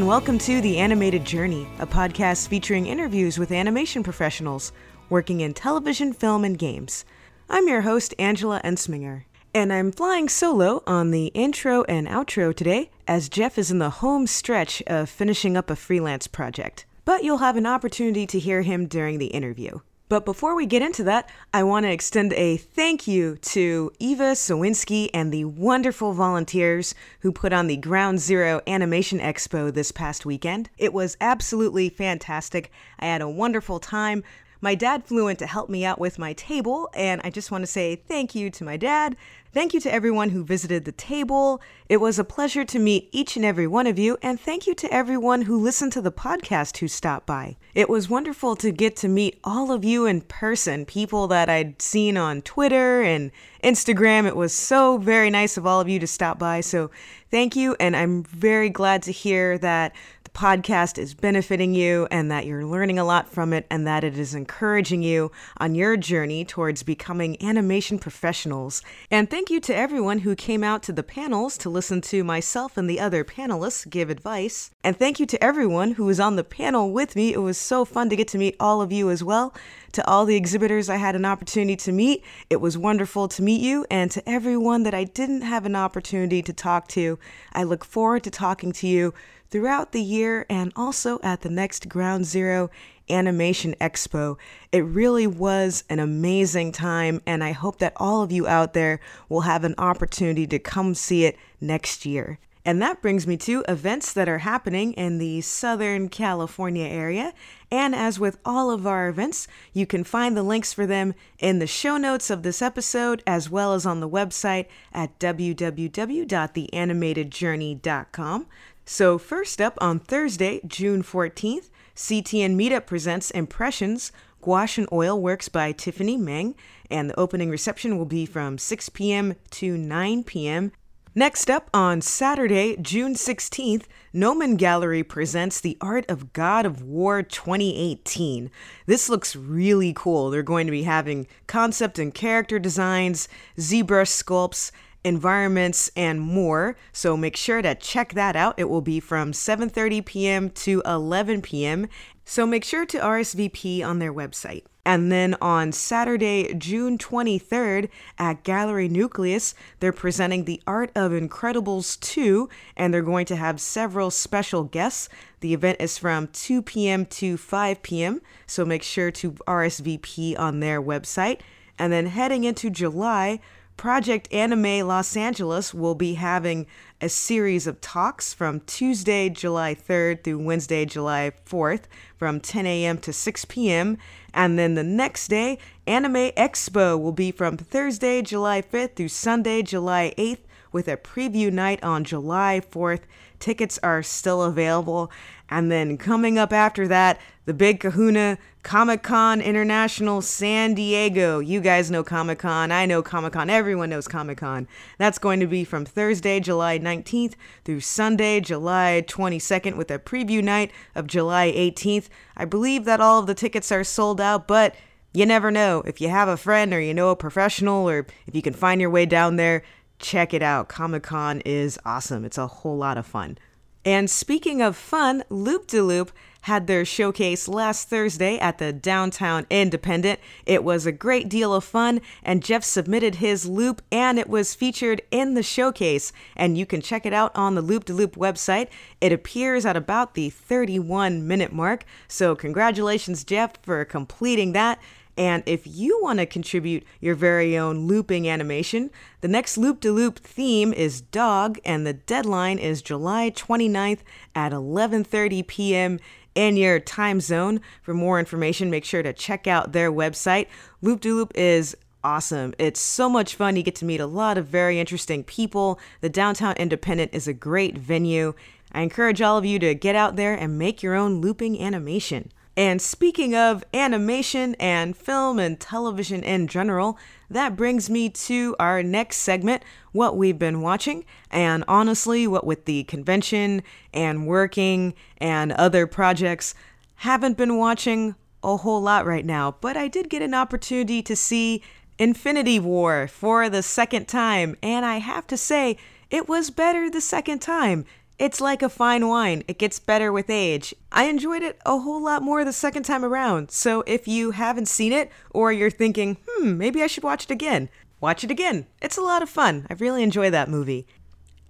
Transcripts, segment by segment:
and welcome to The Animated Journey, a podcast featuring interviews with animation professionals working in television, film, and games. I'm your host, Angela Ensminger, and I'm flying solo on the intro and outro today as Jeff is in the home stretch of finishing up a freelance project. But you'll have an opportunity to hear him during the interview. But before we get into that, I want to extend a thank you to Eva Sawinski and the wonderful volunteers who put on the Ground Zero Animation Expo this past weekend. It was absolutely fantastic. I had a wonderful time. My dad flew in to help me out with my table, and I just want to say thank you to my dad. Thank you to everyone who visited the table. It was a pleasure to meet each and every one of you, and thank you to everyone who listened to the podcast who stopped by. It was wonderful to get to meet all of you in person, people that I'd seen on Twitter and Instagram. It was so very nice of all of you to stop by. So, thank you, and I'm very glad to hear that the podcast is benefiting you and that you're learning a lot from it and that it is encouraging you on your journey towards becoming animation professionals. And thank you to everyone who came out to the panels to listen to myself and the other panelists give advice. And thank you to everyone who was on the panel with me. It was so fun to get to meet all of you as well. To all the exhibitors I had an opportunity to meet, it was wonderful to meet you. And to everyone that I didn't have an opportunity to talk to, I look forward to talking to you throughout the year and also at the next Ground Zero Animation Expo. It really was an amazing time, and I hope that all of you out there will have an opportunity to come see it next year. And that brings me to events that are happening in the Southern California area. And as with all of our events, you can find the links for them in the show notes of this episode as well as on the website at www.theanimatedjourney.com. So, first up on Thursday, June 14th, CTN Meetup presents Impressions Gouache and Oil Works by Tiffany Meng, and the opening reception will be from 6 p.m. to 9 p.m. Next up on Saturday, June 16th, Gnomon Gallery presents The Art of God of War 2018. This looks really cool. They're going to be having concept and character designs, ZBrush sculpts, environments and more so make sure to check that out it will be from 7:30 p.m. to 11 p.m. so make sure to RSVP on their website and then on Saturday, June 23rd at Gallery Nucleus, they're presenting The Art of Incredibles 2, and they're going to have several special guests. The event is from 2 p.m. to 5 p.m., so make sure to RSVP on their website. And then heading into July, Project Anime Los Angeles will be having a series of talks from Tuesday, July 3rd through Wednesday, July 4th from 10 a.m. to 6 p.m. And then the next day, Anime Expo will be from Thursday, July 5th through Sunday, July 8th with a preview night on July 4th. Tickets are still available. And then coming up after that, the big kahuna, Comic Con International San Diego. You guys know Comic Con. I know Comic Con. Everyone knows Comic Con. That's going to be from Thursday, July 19th through Sunday, July 22nd, with a preview night of July 18th. I believe that all of the tickets are sold out, but you never know. If you have a friend or you know a professional or if you can find your way down there, check it out. Comic Con is awesome. It's a whole lot of fun. And speaking of fun, Loop de Loop had their showcase last Thursday at the Downtown Independent. It was a great deal of fun, and Jeff submitted his loop and it was featured in the showcase. And you can check it out on the Loop de Loop website. It appears at about the 31 minute mark. So, congratulations, Jeff, for completing that. And if you want to contribute your very own looping animation, the next Loop de Loop theme is Dog and the deadline is July 29th at 11:30 p.m. in your time zone. For more information, make sure to check out their website. Loop de Loop is awesome. It's so much fun. You get to meet a lot of very interesting people. The Downtown Independent is a great venue. I encourage all of you to get out there and make your own looping animation. And speaking of animation and film and television in general, that brings me to our next segment what we've been watching. And honestly, what with the convention and working and other projects, haven't been watching a whole lot right now. But I did get an opportunity to see Infinity War for the second time. And I have to say, it was better the second time. It's like a fine wine, it gets better with age. I enjoyed it a whole lot more the second time around, so if you haven't seen it or you're thinking, hmm, maybe I should watch it again, watch it again. It's a lot of fun. I really enjoy that movie.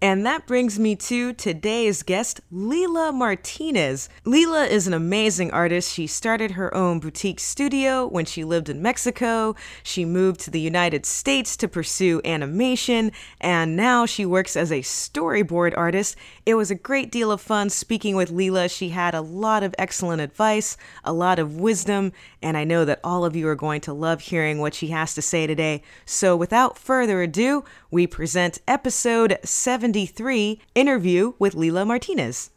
And that brings me to today's guest, Lila Martinez. Lila is an amazing artist. She started her own boutique studio when she lived in Mexico. She moved to the United States to pursue animation, and now she works as a storyboard artist. It was a great deal of fun speaking with Lila. She had a lot of excellent advice, a lot of wisdom, and I know that all of you are going to love hearing what she has to say today. So without further ado, we present episode 73 interview with Lila Martinez.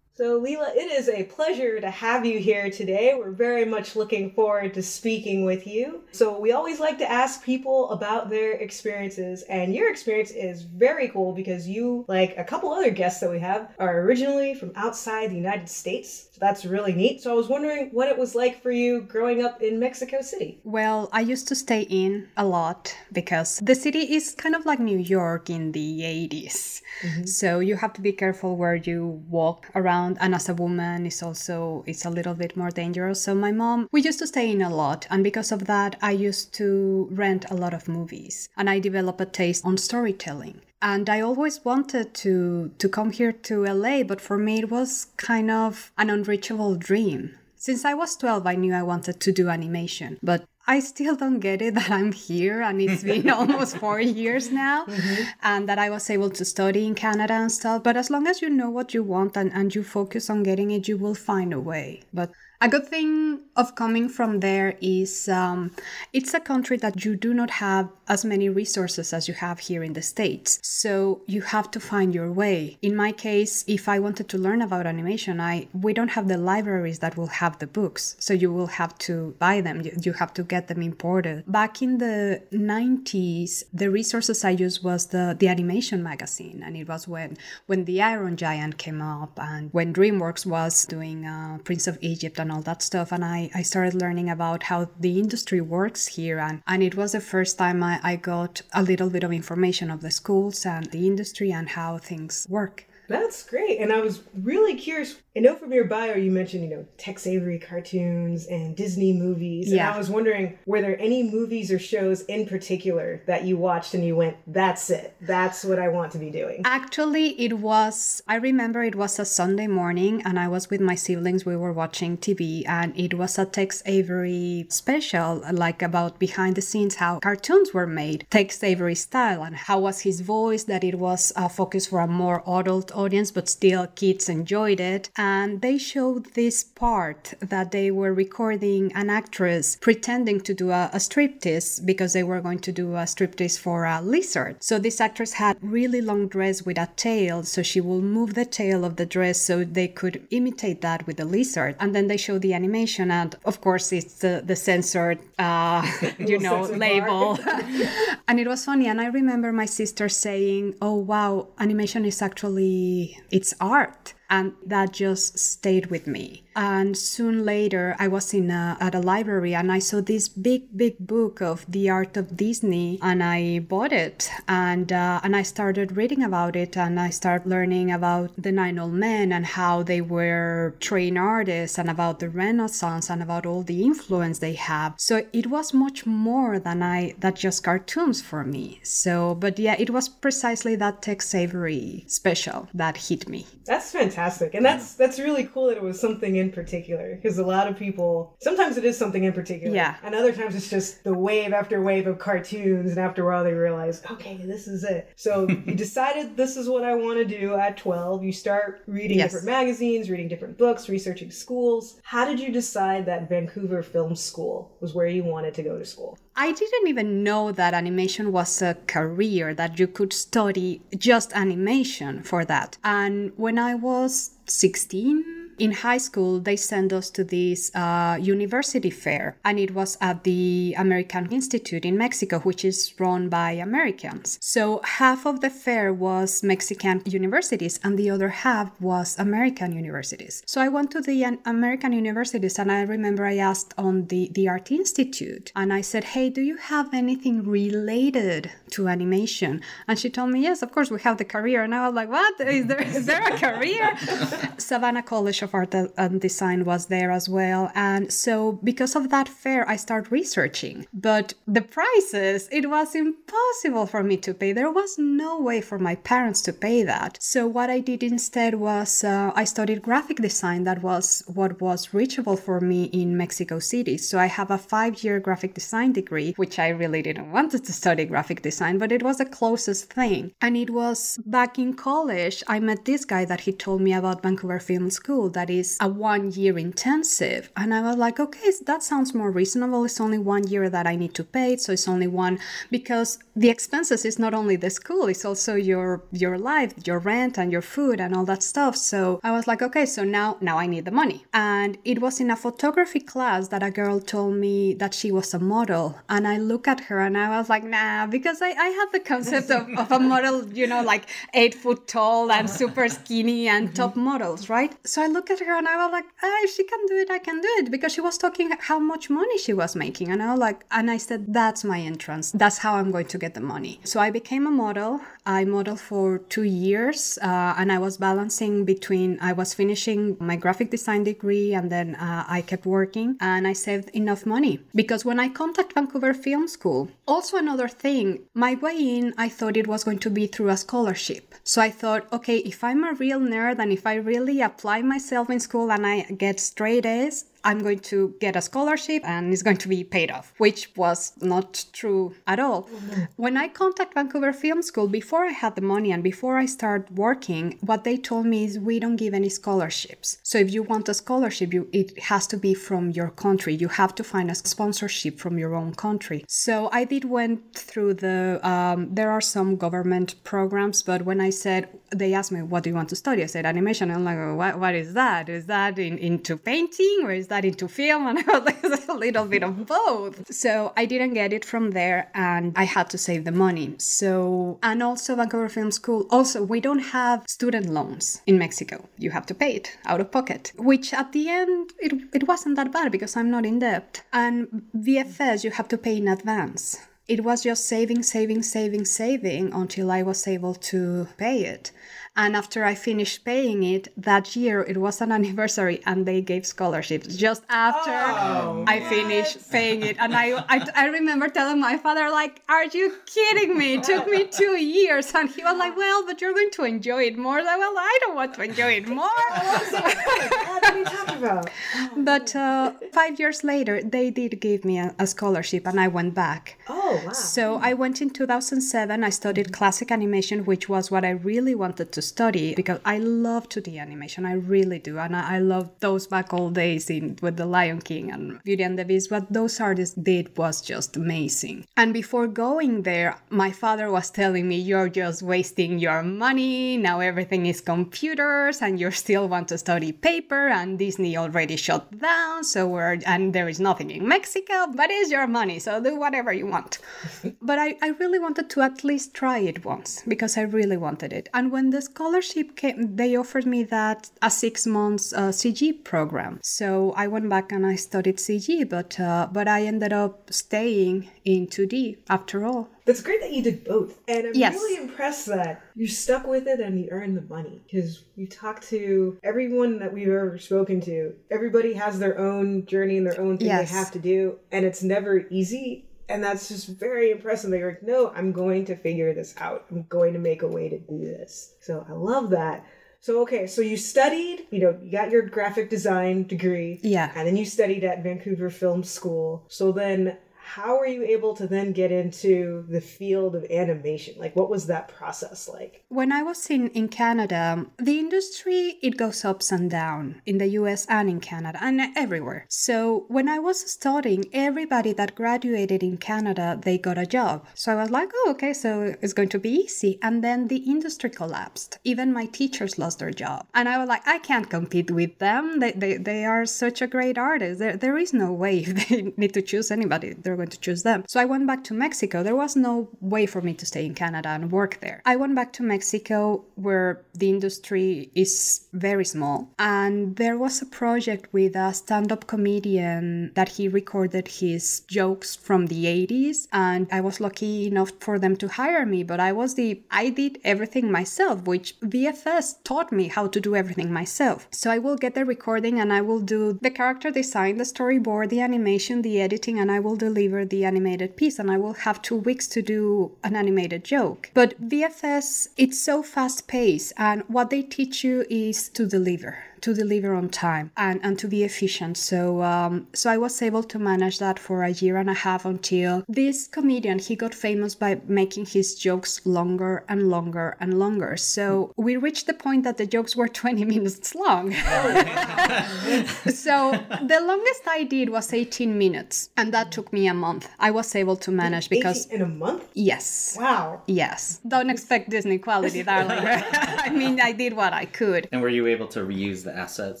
So, Lila, it is a pleasure to have you here today. We're very much looking forward to speaking with you. So, we always like to ask people about their experiences, and your experience is very cool because you, like a couple other guests that we have, are originally from outside the United States. So, that's really neat. So, I was wondering what it was like for you growing up in Mexico City. Well, I used to stay in a lot because the city is kind of like New York in the 80s. Mm-hmm. So, you have to be careful where you walk around around and as a woman it's also it's a little bit more dangerous so my mom we used to stay in a lot and because of that i used to rent a lot of movies and i developed a taste on storytelling and I always wanted to to come here to LA, but for me it was kind of an unreachable dream. Since I was 12, I knew I wanted to do animation, but I still don't get it that I'm here and it's been almost four years now mm-hmm. and that I was able to study in Canada and stuff. But as long as you know what you want and, and you focus on getting it, you will find a way. But a good thing of coming from there is um, it's a country that you do not have as many resources as you have here in the States. So you have to find your way. In my case, if I wanted to learn about animation, I we don't have the libraries that will have the books. So you will have to buy them. You, you have to get them imported. Back in the 90s, the resources I used was the, the animation magazine. And it was when, when the Iron Giant came up and when DreamWorks was doing uh, Prince of Egypt and all that stuff. And I, I started learning about how the industry works here. And, and it was the first time I, I got a little bit of information of the schools and the industry and how things work. That's great. And I was really curious. I know from your bio you mentioned, you know, Tex Avery cartoons and Disney movies. Yeah. And I was wondering, were there any movies or shows in particular that you watched and you went, that's it. That's what I want to be doing? Actually, it was, I remember it was a Sunday morning and I was with my siblings. We were watching TV and it was a Tex Avery special, like about behind the scenes, how cartoons were made, Tex Avery style, and how was his voice, that it was a focus for a more adult audience, but still kids enjoyed it. And they showed this part that they were recording an actress pretending to do a, a striptease because they were going to do a striptease for a lizard. So this actress had really long dress with a tail, so she will move the tail of the dress so they could imitate that with the lizard. And then they show the animation, and of course it's the, the censored, uh, you know, label. and it was funny. And I remember my sister saying, "Oh wow, animation is actually it's art and that just stayed with me and soon later i was in a, at a library and i saw this big big book of the art of disney and i bought it. And uh, and i started reading about it and i started learning about the nine old men and how they were trained artists and about the renaissance and about all the influence they have. So it was much more than i that just cartoons for me. So but yeah it was precisely that Tex Avery special that hit me. That's fantastic fantastic, and that's that's really cool that it was something in particular because a lot of people sometimes it is something in particular, yeah, and other times it's just the wave after wave of cartoons, and after a while they realize, okay, this is it. So you decided this is what I want to do at twelve. You start reading yes. different magazines, reading different books, researching schools. How did you decide that Vancouver Film School was where you wanted to go to school? I didn't even know that animation was a career, that you could study just animation for that. And when I was 16, in high school, they sent us to this uh, university fair, and it was at the American Institute in Mexico, which is run by Americans. So half of the fair was Mexican universities, and the other half was American universities. So I went to the American universities, and I remember I asked on the, the Art Institute, and I said, Hey, do you have anything related to animation? And she told me, Yes, of course, we have the career. And I was like, What? Is there, is there a career? Savannah College of Art and Design was there as well. And so, because of that fair, I started researching. But the prices, it was impossible for me to pay. There was no way for my parents to pay that. So, what I did instead was uh, I studied graphic design. That was what was reachable for me in Mexico City. So, I have a five year graphic design degree, which I really didn't want to study graphic design, but it was the closest thing. And it was back in college, I met this guy that he told me about Vancouver Film School that is a one year intensive. And I was like, okay, that sounds more reasonable. It's only one year that I need to pay. So it's only one because the expenses is not only the school, it's also your your life, your rent and your food and all that stuff. So I was like, okay, so now now I need the money. And it was in a photography class that a girl told me that she was a model. And I look at her and I was like, nah, because I, I have the concept of, of a model, you know, like eight foot tall and super skinny and top models, right? So I look at her and I was like, ah, if she can do it, I can do it. Because she was talking how much money she was making. And I was like, and I said, that's my entrance. That's how I'm going to get the money. So I became a model. I modeled for two years uh, and I was balancing between, I was finishing my graphic design degree and then uh, I kept working and I saved enough money. Because when I contacted Vancouver Film School, also another thing, my way in, I thought it was going to be through a scholarship. So I thought, okay, if I'm a real nerd and if I really apply myself in school and I get straight A's, I'm going to get a scholarship and it's going to be paid off, which was not true at all. Mm-hmm. When I contacted Vancouver Film School, before I had the money and before I started working, what they told me is we don't give any scholarships. So if you want a scholarship, you, it has to be from your country. You have to find a sponsorship from your own country. So I did went through the, um, there are some government programs, but when I said, they asked me, what do you want to study? I said animation. I'm like, what, what is that? Is that in, into painting or is that into film? And I was a little bit of both. So I didn't get it from there and I had to save the money. So, and also Vancouver Film School, also, we don't have student loans in Mexico. You have to pay it out of pocket, which at the end, it, it wasn't that bad because I'm not in debt. And VFS, you have to pay in advance it was just saving, saving, saving, saving until I was able to pay it. And after I finished paying it that year, it was an anniversary, and they gave scholarships just after oh, I finished paying it. And I, I, I remember telling my father, like, "Are you kidding me? It took me two years." And he was like, "Well, but you're going to enjoy it more." Like, well, I don't want to enjoy it more. what are you talking about? But uh, five years later, they did give me a, a, scholarship, and I went back. Oh wow! So I went in 2007. I studied classic animation, which was what I really wanted to study because I love 2D animation. I really do. And I, I love those back old days in with The Lion King and Beauty and the Beast. What those artists did was just amazing. And before going there, my father was telling me, You're just wasting your money. Now everything is computers and you still want to study paper and Disney already shut down. So we're, and there is nothing in Mexico, but it's your money. So do whatever you want. but I, I really wanted to at least try it once because I really wanted it. And when the scholarship came, they offered me that a six months uh, CG program. So I went back and I studied CG, but uh, but I ended up staying in 2D after all. That's great that you did both. And I'm yes. really impressed that you stuck with it and you earned the money. Because you talk to everyone that we've ever spoken to, everybody has their own journey and their own thing yes. they have to do. And it's never easy and that's just very impressive. They're like, no, I'm going to figure this out. I'm going to make a way to do this. So I love that. So okay, so you studied, you know, you got your graphic design degree. Yeah. And then you studied at Vancouver Film School. So then how were you able to then get into the field of animation? Like, what was that process like? When I was in, in Canada, the industry, it goes ups and down in the US and in Canada and everywhere. So when I was studying, everybody that graduated in Canada, they got a job. So I was like, oh, okay, so it's going to be easy. And then the industry collapsed. Even my teachers lost their job. And I was like, I can't compete with them. They, they, they are such a great artist. There, there is no way if they need to choose anybody. They're going to choose them. So I went back to Mexico. There was no way for me to stay in Canada and work there. I went back to Mexico where the industry is very small. And there was a project with a stand up comedian that he recorded his jokes from the 80s. And I was lucky enough for them to hire me, but I was the, I did everything myself, which VFS taught me how to do everything myself. So I will get the recording and I will do the character design, the storyboard, the animation, the editing, and I will deliver deliver the animated piece and I will have two weeks to do an animated joke. But VFS, it's so fast paced and what they teach you is to deliver to deliver on time and, and to be efficient. So um, so I was able to manage that for a year and a half until this comedian he got famous by making his jokes longer and longer and longer. So we reached the point that the jokes were 20 minutes long. so the longest I did was 18 minutes and that took me a month. I was able to manage because in a month? Yes. Wow. Yes. Don't expect Disney quality, darling. I mean, I did what I could. And were you able to reuse the assets?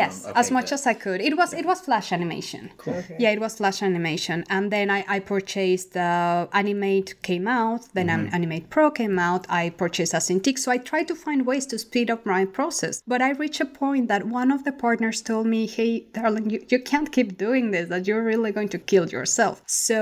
Yes, Um, okay, as much good. as I could. It was it was flash animation. Cool. Okay. Yeah, it was flash animation, and then I I purchased uh, Animate came out, then Mm-hmm. Animate Pro came out. I purchased a Cintiq, so I tried to find ways to speed up my process. But I reached a point that one of the partners told me, "Hey, darling, you, you can't keep doing this. That you're really going to kill yourself." So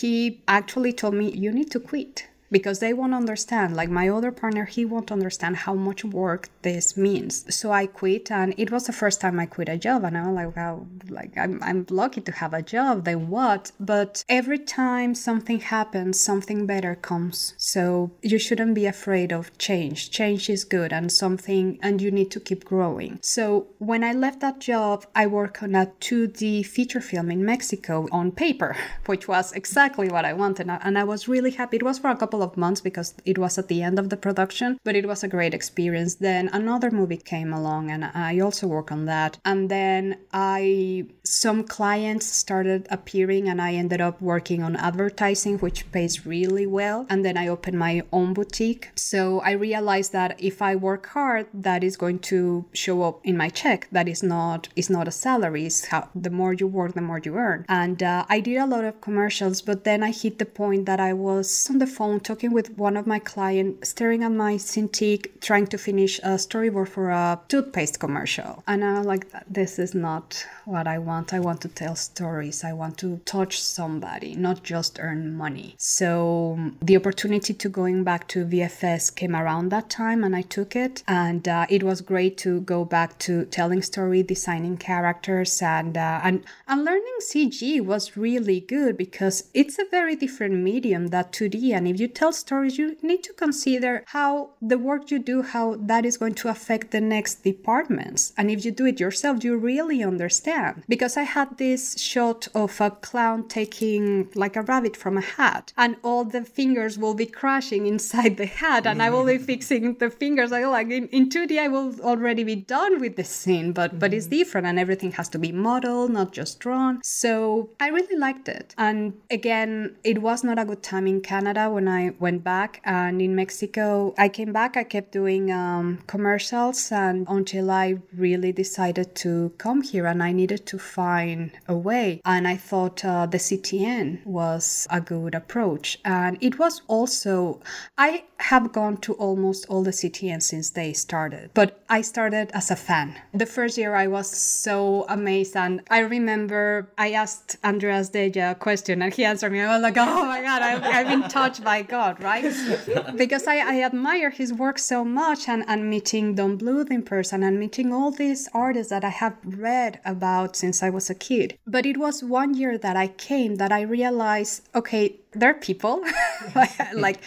he actually told me, "You need to quit." Because they won't understand. Like my other partner, he won't understand how much work this means. So I quit, and it was the first time I quit a job, and I was like, wow, like I'm I'm lucky to have a job. Then what? But every time something happens, something better comes. So you shouldn't be afraid of change. Change is good, and something, and you need to keep growing. So when I left that job, I worked on a 2D feature film in Mexico on paper, which was exactly what I wanted, and I was really happy. It was for a couple of months because it was at the end of the production, but it was a great experience. Then another movie came along and I also worked on that. And then I some clients started appearing and I ended up working on advertising which pays really well. And then I opened my own boutique. So I realized that if I work hard, that is going to show up in my check. That is not is not a salary. It's how the more you work, the more you earn. And uh, I did a lot of commercials, but then I hit the point that I was on the phone talking with one of my clients, staring at my Cintiq, trying to finish a storyboard for a toothpaste commercial. And I'm like, this is not what I want. I want to tell stories. I want to touch somebody, not just earn money. So the opportunity to going back to VFS came around that time and I took it. And uh, it was great to go back to telling story, designing characters and, uh, and, and learning CG was really good because it's a very different medium that 2D. And if you tell stories, you need to consider how the work you do, how that is going to affect the next departments. And if you do it yourself, you really understand. Because I had this shot of a clown taking like a rabbit from a hat, and all the fingers will be crashing inside the hat, and I will be fixing the fingers. I like in, in 2D, I will already be done with the scene, but but it's mm-hmm. different, and everything has to be modeled, not just drawn. So I really liked it. And again, it was not a good time in Canada when I went back, and in Mexico, I came back. I kept doing um, commercials, and until I really decided to come here, and I needed to find a way. And I thought uh, the CTN was a good approach, and it was also. I have gone to almost all the CTN since they started, but I started as a fan. The first year, I was so amazed, and I remember I asked Andreas Deja a question, and he answered me. I was like, "Oh my god, I've, I've been touched by God, right?" because I, I admire his work so much and, and meeting Don Bluth in person and meeting all these artists that I have read about since I was a kid. But it was one year that I came that I realized, okay, they're people. like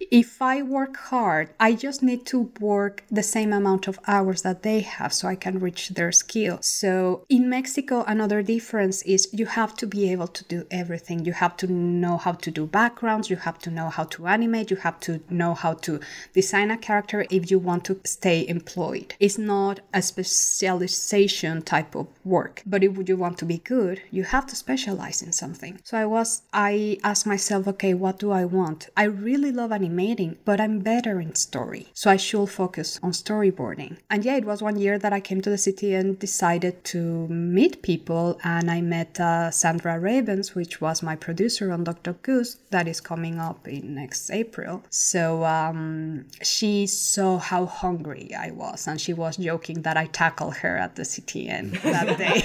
if I work hard, I just need to work the same amount of hours that they have so I can reach their skill. So in Mexico, another difference is you have to be able to do everything. You have to know how to do backgrounds, you have to know how to animate, you have to know how to design a character if you want to stay employed. It's not a specialization type of work, but if you want to be good, you have to specialize in something. So I was, I asked myself, okay, what do I want? I really love animation animating, but I'm better in story. So I should focus on storyboarding. And yeah, it was one year that I came to the city and decided to meet people. And I met uh, Sandra Rabins, which was my producer on Duck Duck Goose, that is coming up in next April. So um, she saw how hungry I was, and she was joking that I tackled her at the CTN that day.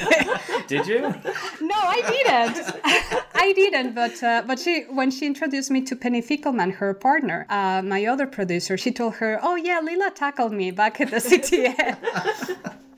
Did you? no, I didn't. I didn't, but uh, but she when she introduced me to Penney Finkelman, her partner, uh, my other producer, she told her, "Oh yeah, Lila tackled me back at the CTN."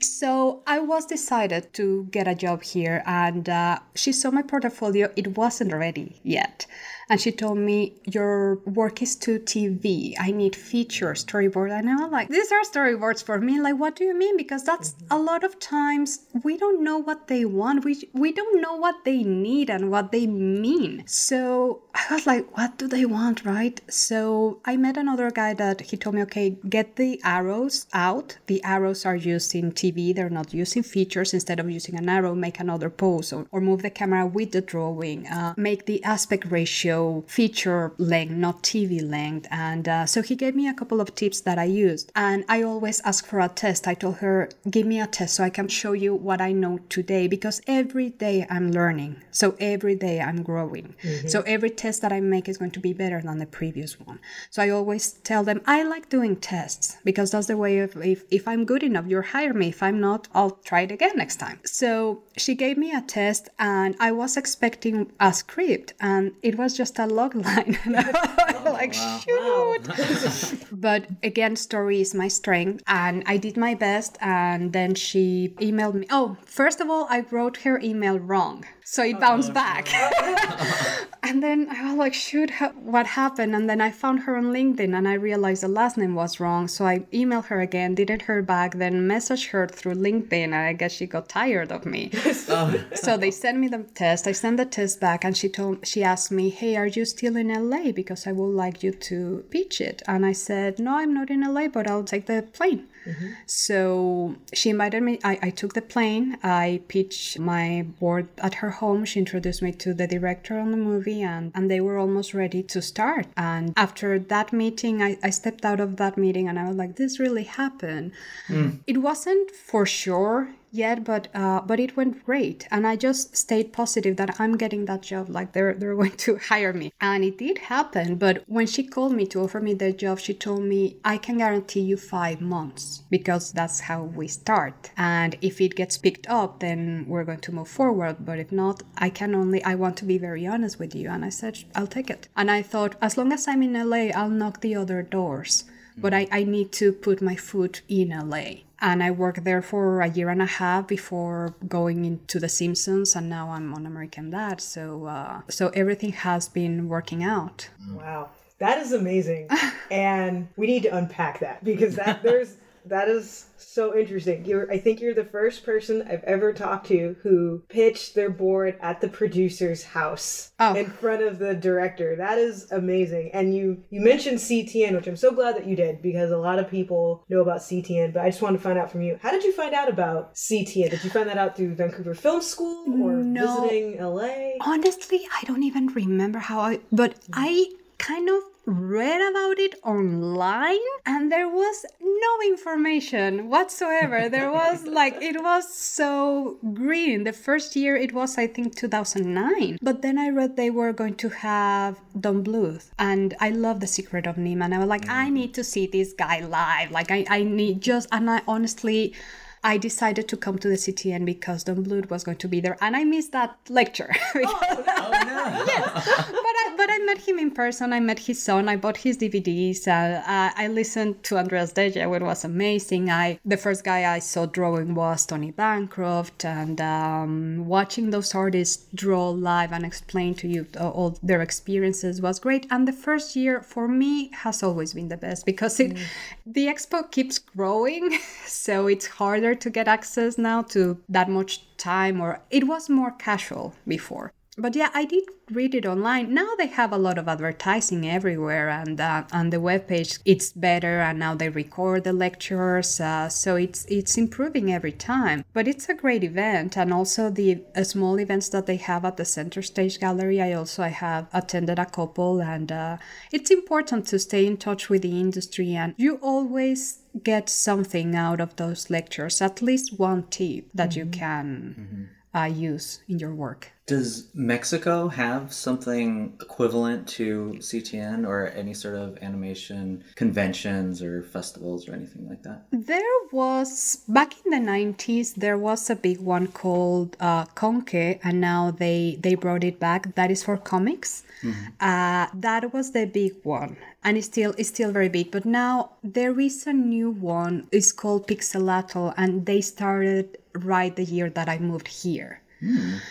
so I was decided to get a job here, and uh, she saw my portfolio. It wasn't ready yet, and she told me your work is too TV. I need feature storyboard. And I was like, these are storyboards for me. Like, what do you mean? Because that's mm-hmm. a lot of times we don't know what they want. We we don't know what they need and what they mean. So I was like, what do they want, right? So I met another guy that he told me, okay, get the arrows out. The arrows are used in TV. They're not using features. Instead of using an arrow, make another pose or, or move the camera with the drawing. Uh, make the aspect ratio feature length, not TV length. And uh, so he gave me a couple of tips that I used. And I always ask for a test. I told her, give me a test so I can show you what I know today because every day I'm learning. So every day I'm growing. Mm-hmm. So every test that I make is going to be better than the previous one. So I always tell them, I like doing tests because that's the way of if, if I'm good enough, you'll hire me. If I'm not, I'll try it again next time. So she gave me a test and I was expecting a script and it was just just a log line. oh, like, wow. shoot. Wow. but again, story is my strength. And I did my best. And then she emailed me. Oh, first of all, I wrote her email wrong. So it oh, bounced oh, back. and then I was like, shoot, what happened? And then I found her on LinkedIn and I realized the last name was wrong. So I emailed her again, didn't hear back, then messaged her through LinkedIn. And I guess she got tired of me. oh. So they sent me the test. I sent the test back and she told, she asked me, hey, are you still in LA? Because I would like you to pitch it. And I said, no, I'm not in LA, but I'll take the plane. Mm-hmm. So she invited me. I, I took the plane. I pitched my board at her home. She introduced me to the director on the movie, and, and they were almost ready to start. And after that meeting, I, I stepped out of that meeting and I was like, this really happened. Mm. It wasn't for sure yet, but uh, but it went great, and I just stayed positive that I'm getting that job. Like they're they're going to hire me, and it did happen. But when she called me to offer me the job, she told me I can guarantee you five months because that's how we start. And if it gets picked up, then we're going to move forward. But if not, I can only I want to be very honest with you. And I said I'll take it. And I thought as long as I'm in LA, I'll knock the other doors but I, I need to put my foot in LA and I worked there for a year and a half before going into The Simpsons, and now I'm on American Dad. So, uh, so everything has been working out. Wow, that is amazing, and we need to unpack that because that there's that is so interesting. You're, I think you're the first person I've ever talked to who pitched their board at the producer's house oh. in front of the director. That is amazing. And you you mentioned CTN, which I'm so glad that you did because a lot of people know about CTN. But I just wanted to find out from you, how did you find out about CTN? Did you find that out through Vancouver Film School or no. visiting LA? Honestly, I don't even remember how I. But I kind of read about it online and there was no information whatsoever. there was like, it was so green. The first year it was, I think, 2009. But then I read they were going to have Don Bluth and I love The Secret of NIMH. And I was like, I mm-hmm. need to see this guy live. Like, I, I need just, and I honestly, I decided to come to the CTN because Don Bluth was going to be there, and I missed that lecture. oh, oh, no! yes, but I, but I met him in person. I met his son. I bought his DVDs. Uh, I, I listened to Andreas Deja. It was amazing. I the first guy I saw drawing was Tony Bancroft, and um, watching those artists draw live and explain to you all their experiences was great. And the first year for me has always been the best because it mm. the expo keeps growing, so it's harder to get access now to that much time or it was more casual before but yeah, I did read it online. Now they have a lot of advertising everywhere, and uh, on the webpage it's better. And now they record the lectures, uh, so it's it's improving every time. But it's a great event, and also the uh, small events that they have at the Center Stage Gallery. I also I have attended a couple, and uh, it's important to stay in touch with the industry, and you always get something out of those lectures. At least one tip that mm-hmm. you can. Mm-hmm uh, use in your work. Does Mexico have something equivalent to CTN or any sort of animation conventions or festivals or anything like that? There was, back in the 90s, there was a big one called uh, Conque, and now they, they brought it back. That is for comics. Mm-hmm. Uh, that was the big one, and it's still it's still very big. But now there is a new one. It's called Pixelatl, and they started right the year that I moved here.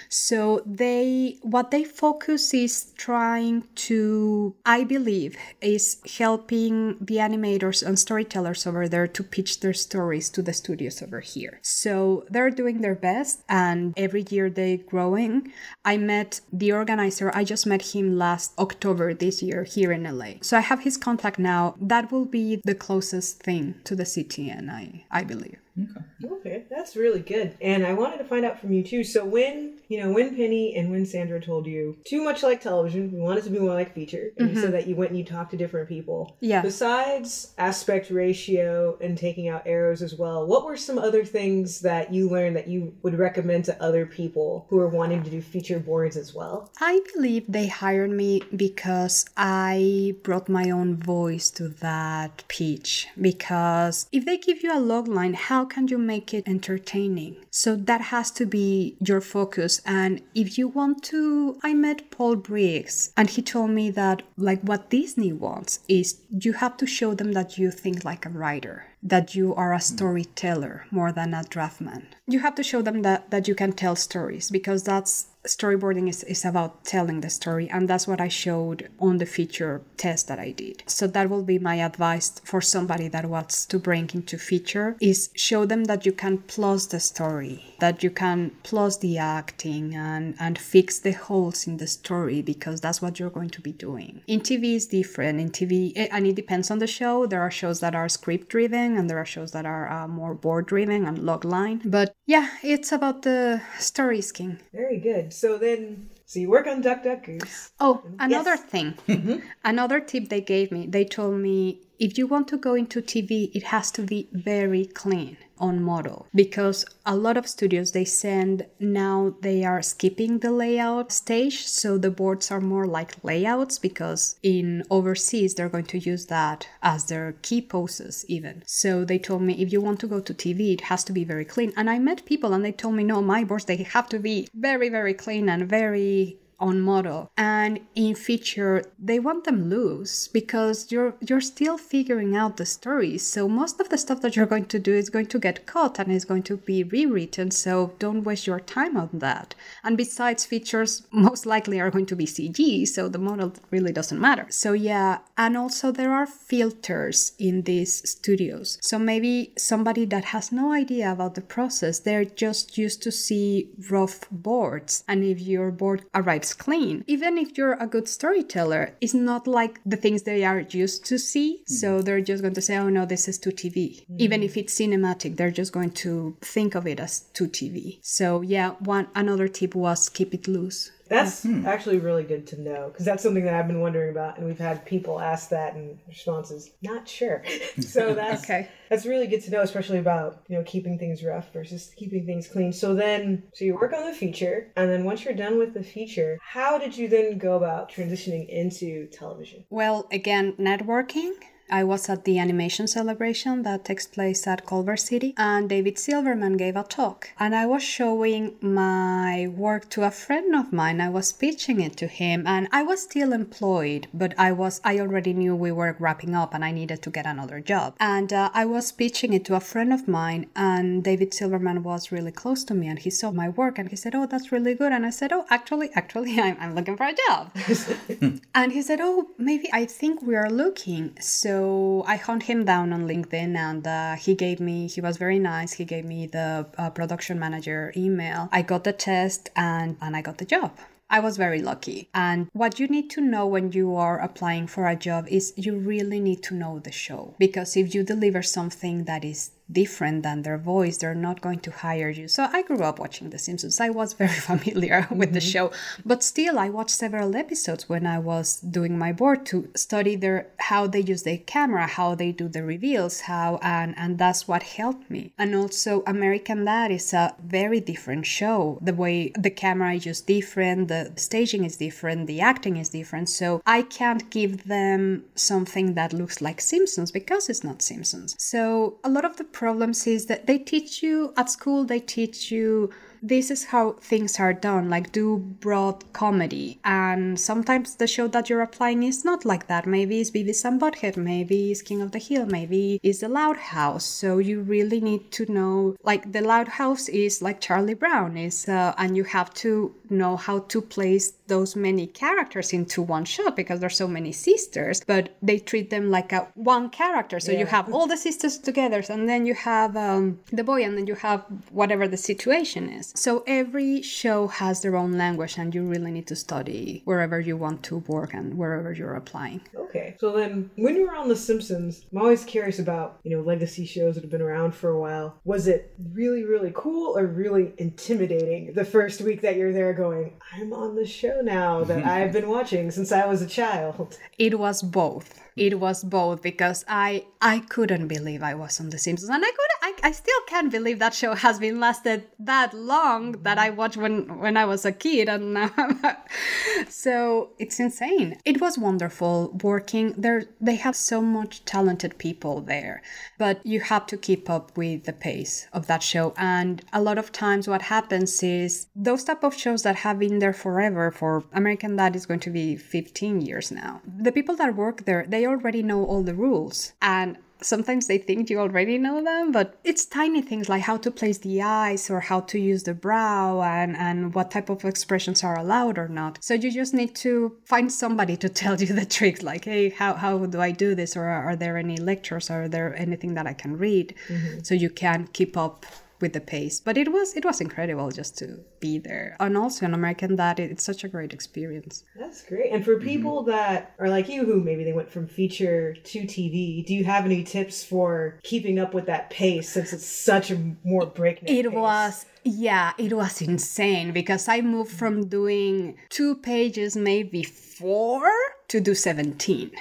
So they what they focus is trying to I believe is helping the animators and storytellers over there to pitch their stories to the studios over here. So they're doing their best and every year they're growing. I met the organizer, I just met him last October this year here in LA. So I have his contact now. That will be the closest thing to the CTN I I believe. Okay. Okay, that's really good. And I wanted to find out from you too. So when you know when Penney and when Sandra told you too much like television, we wanted to be more like feature, and mm-hmm. you said that you went and you talked to different people. Yeah. Besides aspect ratio and taking out arrows as well, what were some other things that you learned that you would recommend to other people who are wanting to do feature boards as well? I believe they hired me because I brought my own voice to that pitch. Because if they give you a log line, how can you make it entertaining? So that has to be your focus. And if you want to, I met Paul Briggs and he told me that like what Disney wants is you have to show them that you think like a writer that you are a storyteller more than a draftman. You have to show them that, that you can tell stories because that's storyboarding is, is about telling the story and that's what i showed on the feature test that i did. So that will be my advice for somebody that wants to bring into feature is show them that you can plus the story that you can plus the acting and and fix the holes in the story because that's what you're going to be doing. In tv is different. In tv eh, and it depends on the show. There are shows that are script driven and there are shows that are uh, more board driven and log line but yeah it's about the story king very good so then, so you work on Duck Duck Goose. Oh, another yes. thing. Mm-hmm. Another tip they gave me. They told me if you want to go into TV, it has to be very clean on model because a lot of studios they send now they are skipping the layout stage. So the boards are more like layouts because in overseas they're going to use that as their key poses even. So they told me if you want to go to tv it has to be very clean. And i met people and they told me no my boards they have to be very very clean and very on model. And in feature they want them loose because you're you're still figuring out the story. So most of the stuff that you're going to do is going to get cut and is going to be rewritten. So don't waste your time on that. And besides features most likely are going to be cg so the model really doesn't matter. So yeah and also there are filters in these studios. So maybe somebody that has no idea about the process they're just used to see rough boards. And if your board arrives clean. Even if you're a good storyteller, it's not like the things they are used to see. Mm. So they're just going to say, oh no, this is too TV. Mm. Even if it's cinematic, they're just going to think of it as too TV. So yeah, one another tip was keep it loose. That's hmm. actually really good to know because that's something that I've been wondering about, and we've had people ask that, and responses not sure. so that's okay. That's really good to know, especially about you know keeping things rough versus keeping things clean. So then, so you work on the feature, and then once you're done with the feature, how did you then go about transitioning into television? Well, again, networking I was at the animation celebration that takes place at Culver City, and David Silverman gave a talk. And I was showing my work to a friend of mine. I was pitching it to him, and I was still employed, but I was I already knew we were wrapping up, and I needed to get another job. And uh, I was pitching it to a friend of mine, and David Silverman was really close to me, and he saw my work, and he said, "Oh, that's really good." And I said, "Oh, actually, actually, I'm, I'm looking for a job." and he said, "Oh, maybe I think we are looking." So so I hunt him down on LinkedIn and uh, he gave me, he was very nice. He gave me the uh, production manager email. I got the test and, and I got the job. I was very lucky. And what you need to know when you are applying for a job is you really need to know the show. Because if you deliver something that is different than their voice, they're not going to hire you. So I grew up watching The Simpsons. I was very familiar with mm-hmm. the show, but still, I watched several episodes when I was doing my board to study their how they use the camera, how they do the reveals, how and and that's what helped me. And also, American Dad is a very different show. The way the camera is just different, the staging is different, the acting is different. So I can't give them something that looks like Simpsons because it's not Simpsons. So a lot of the problems is that they teach you at school, they teach you this is how things are done like do broad comedy. And sometimes the show that you're applying is not like that. Maybe it's beavis and butthead maybe it's king of the hill maybe it's the loud house. So you really need to know like the loud house is like charlie brown is uh, and you have to know how to place those many characters into one shot because there's so many sisters but they treat them like a one character. So yeah. you have all the sisters together and then you have um, the boy and then you have whatever the situation is so every show has their own language, and you really need to study wherever you want to work and wherever you're applying. Okay. So then, when you were on The Simpsons, I'm always curious about you know legacy shows that have been around for a while. Was it really really cool or really intimidating the first week that you're there, going, "I'm on the show now that I've been watching since I was a child"? It was both it was both because I I couldn't believe I was on The Simpsons, and I could I, I still can't believe that show has been lasted that long that I watched when when I was a kid, and so it's insane. It was wonderful working there. They have so much talented people there, but you have to keep up with the pace of that show. And a lot of times, what happens is those type of shows that have been there forever. For American Dad is going to be 15 years now. The people that work there, they already know all the rules. And sometimes they think you already know them, but it's tiny things like how to place the eyes or how to use the brow and, and what type of expressions are allowed or not. So you just need to find somebody to tell you the tricks, like, hey, how, how do I do this? Or are there any lectures? Are there anything that I can read? Mm-hmm. So you can keep up with the pace. But it was it was incredible just to be there. And also an American Dad it's such a great experience. That's great. And for mm-hmm. people mm-hmm. that are like you who maybe they went from feature to TV, do you have any tips for keeping up with that pace since it's such a more breakneck? It pace? was yeah, it was insane because I moved from doing two pages, maybe four, to do 17.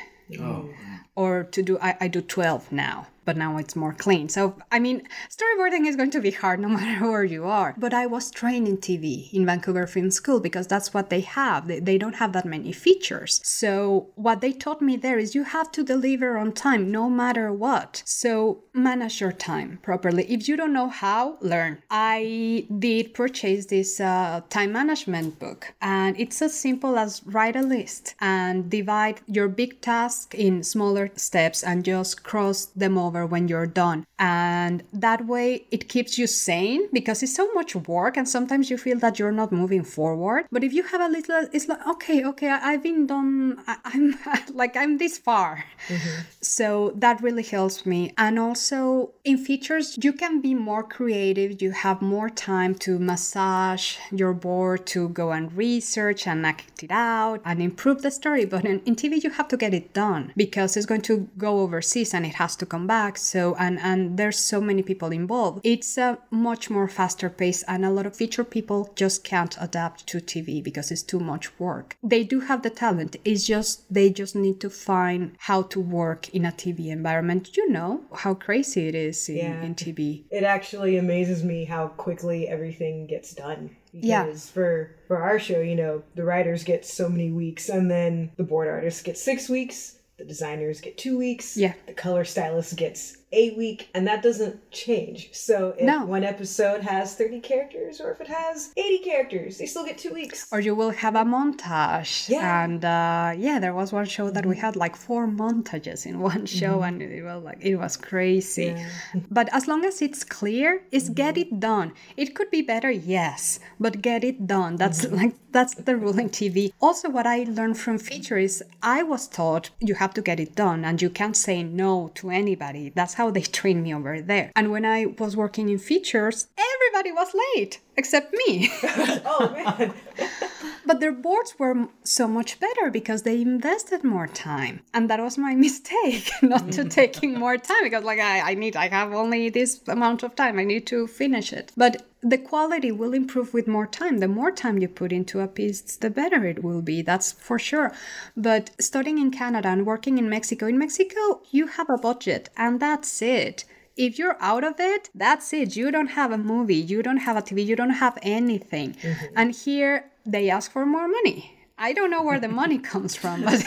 Oh. Or to do, I, I do 12 now but now it's more clean. So, I mean, storyboarding is going to be hard no matter where you are. But I was trained in TV in Vancouver Film School because that's what they have. They, they don't have that many features. So, what they taught me there is you have to deliver on time no matter what. So, manage your time properly. If you don't know how, learn. I did purchase this uh, time management book, and it's as simple as write a list and divide your big task in smaller steps and just cross them over over when you're done. And that way it keeps you sane because it's so much work and sometimes you feel that you're not moving forward. But if you have a little, it's like, okay, okay, I've been done, I, am like, I'm this far. Mm-hmm. So that really helps me. And also in features, you can be more creative. You have more time to massage your board, to go and research and act it out and improve the story. But in, in TV, you have to get it done because it's going to go overseas and it has to come back back so and and there's so many people involved. It's a much more faster pace and a lot of feature people just can't adapt to tv because it's too much work. They do have the talent it's just they just need to find how to work in a tv environment. You know how crazy it is in, yeah. in tv it actually amazes me how quickly everything gets done. Because yeah. for for our show you know the writers get so many weeks and then the board artists get six weeks the designers get two weeks. Yeah. The color stylist gets a week, and that doesn't change. So if No. one episode has 30 characters or if it has 80 characters, they still get two weeks. Or you will have a montage. Yeah. And uh, yeah, there was one show that we mm-hmm. had like four montages in one show, mm-hmm. and it was like it was crazy. Yeah. But as long as it's clear, is get mm-hmm. it done. It could be better, yes, but get it done. That's like that's the rule in TV. Also, what I learned from feature is I was taught you have to get it done, and you can't say no to anybody. That's how they trained me over there. And when I was working in features, everybody was late except me. oh man. But their boards were so much better because they invested more time. And that was my mistake, not to taking more time because like I, I need I have only this amount of time. I need to finish it. But the quality will improve with more time. The more time you put into a piece, the better it will be. That's for sure. But studying in Canada and working in Mexico, in Mexico, you have a budget and that's it if you're out of it, that's it. You don't have a movie, you don't have a TV, you don't have anything. Mm-hmm. And here they ask for more money. I don't know where the money comes from, but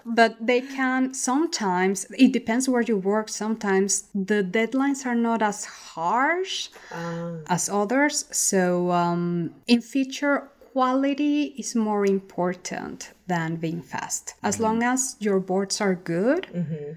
but they can sometimes it depends where you work. Sometimes the deadlines are not as harsh ah. as others. So um, in feature quality is more important than being fast. As mm-hmm. long as your boards are good, mm-hmm.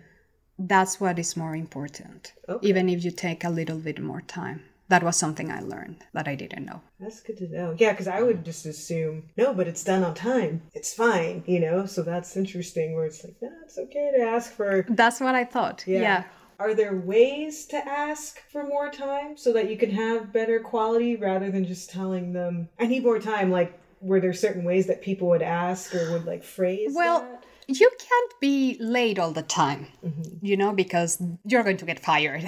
that's what is more important. Okay. Even if you take a little bit more time. That was something I learned that I didn't know. That's good to know. Yeah, because I would just assume, no, but it's done on time. It's fine, you know? So that's interesting where it's like, no, it's okay to ask for. That's what I thought. Yeah. Are there ways to ask for more time so that you can have better quality rather than just telling them, I need more time? Like, were there certain ways that people would ask or would like phrase Well, that? You can't be late all the time, you know, because you're going to get fired.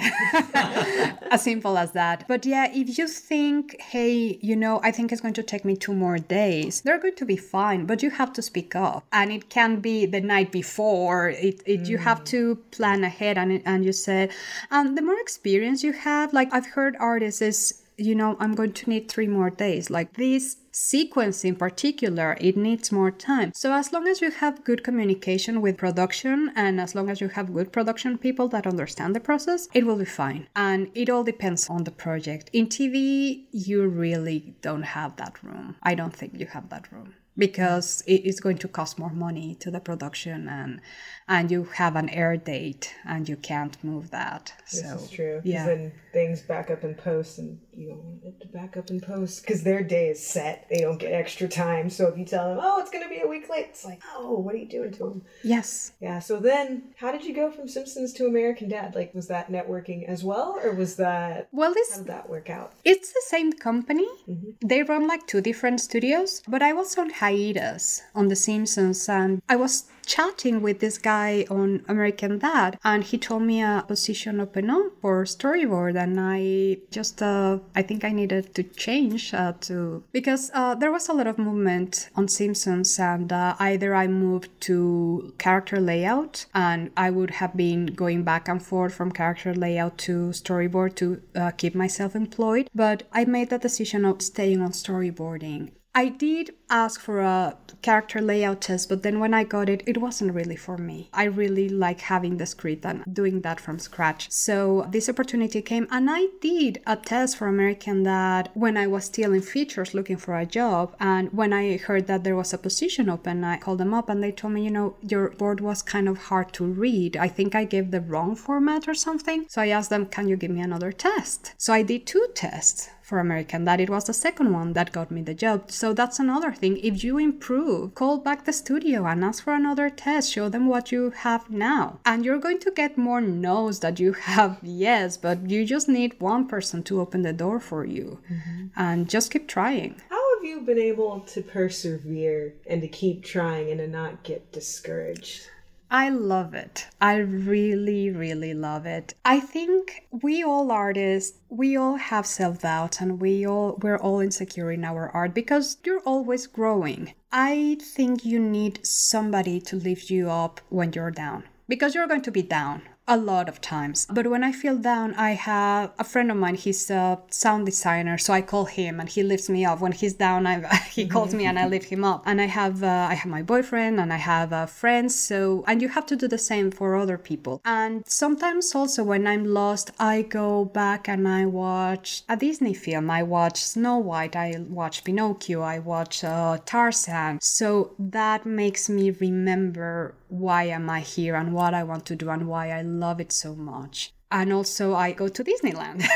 as simple as that. But yeah, if you think, hey, you know, I think it's going to take me two more days, they're going to be fine, but you have to speak up. And it can be the night before. It, it you have to plan ahead and and you say, and the more experience you have, like I've heard artists is you know, I'm going to need three more days. Like this sequence in particular, it needs more time. So as long as you have good communication with production and as long as you have good production people that understand the process, it will be fine. And it all depends on the project. In TV, you really don't have that room. I don't think you have that room because it is going to cost more money to the production and and you have an air date and you can't move that. This so is true. yeah. then things back up in post, and you don't want it to back up in post because their day is set. They don't get extra time. So if you tell them, "Oh, it's gonna be a week late," it's like, "Oh, what are you doing to them?" Yes. Yeah. So then, how did you go from Simpsons to American Dad? Like, was that networking as well, or was that Well, how did that work out? It's the same company. Mm-hmm. They run like two different studios, but I was on hiatus on The Simpsons and I was chatting with this guy on American Dad and he told me a position open up for storyboard and I just uh, I think I needed to change uh, to because uh, there was a lot of movement on Simpsons and uh, either I moved to character layout and I would have been going back and forth from character layout to storyboard to uh, keep myself employed but I made the decision of staying on storyboarding I did ask for a character layout test, but then when I got it, it wasn't really for me. I really like having the script and doing that from scratch. So this opportunity came, and I did a test for American Dad when I was still in features looking for a job. And when I heard that there was a position open, I called them up and they told me, you know, your board was kind of hard to read. I think I gave the wrong format or something. So I asked them, can you give me another test? So I did two tests for American Dad. It was the second one that got me the job. So that's another thing. If you improve, call back the studio and ask for another test. Show them what you have now. And you're going to get more no's that you have yes, but you just need one person to open the door for you. Mm-hmm. And just keep trying. How have you been able to persevere and to keep trying and to not get discouraged? I love it. I really, really love it. I think we all artists, we all have self-doubt and we all we're all insecure in our art because you're always growing. I think you need somebody to lift you up when you're down. Because you're going to be down a lot of times. But when I feel down, I have a friend of mine. He's a sound designer, so I call him and he lifts me up. When he's down, I, he calls me and I lift him up. And I have uh, I have my boyfriend and I have uh, friends. So and you have to do the same for other people. And sometimes also when I'm lost, I go back and I watch a Disney film. I watch Snow White. I watch Pinocchio. I watch uh, Tarzan. So that makes me remember why am I here and what I want to do and why I love it so much. And also, I go to Disneyland.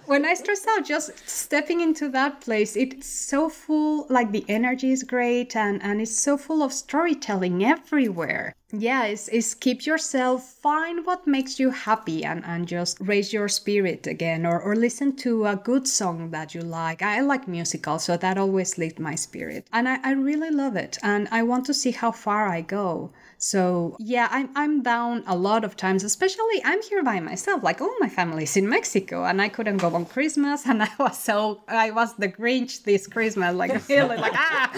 when I stress out, just stepping into that place, it's so full, like the energy is great and, and it's so full of storytelling everywhere. Yeah, it's, it's keep yourself, find what makes you happy and, and just raise your spirit again or, or listen to a good song that you like. I like musicals, so that always lifts my spirit. And I, I really love it. And I want to see how far I go. So yeah, I'm I'm down a lot of times, especially I'm here by myself. Like all my family's in Mexico and I couldn't go on Christmas and I was so I was the Grinch this Christmas, like really like ah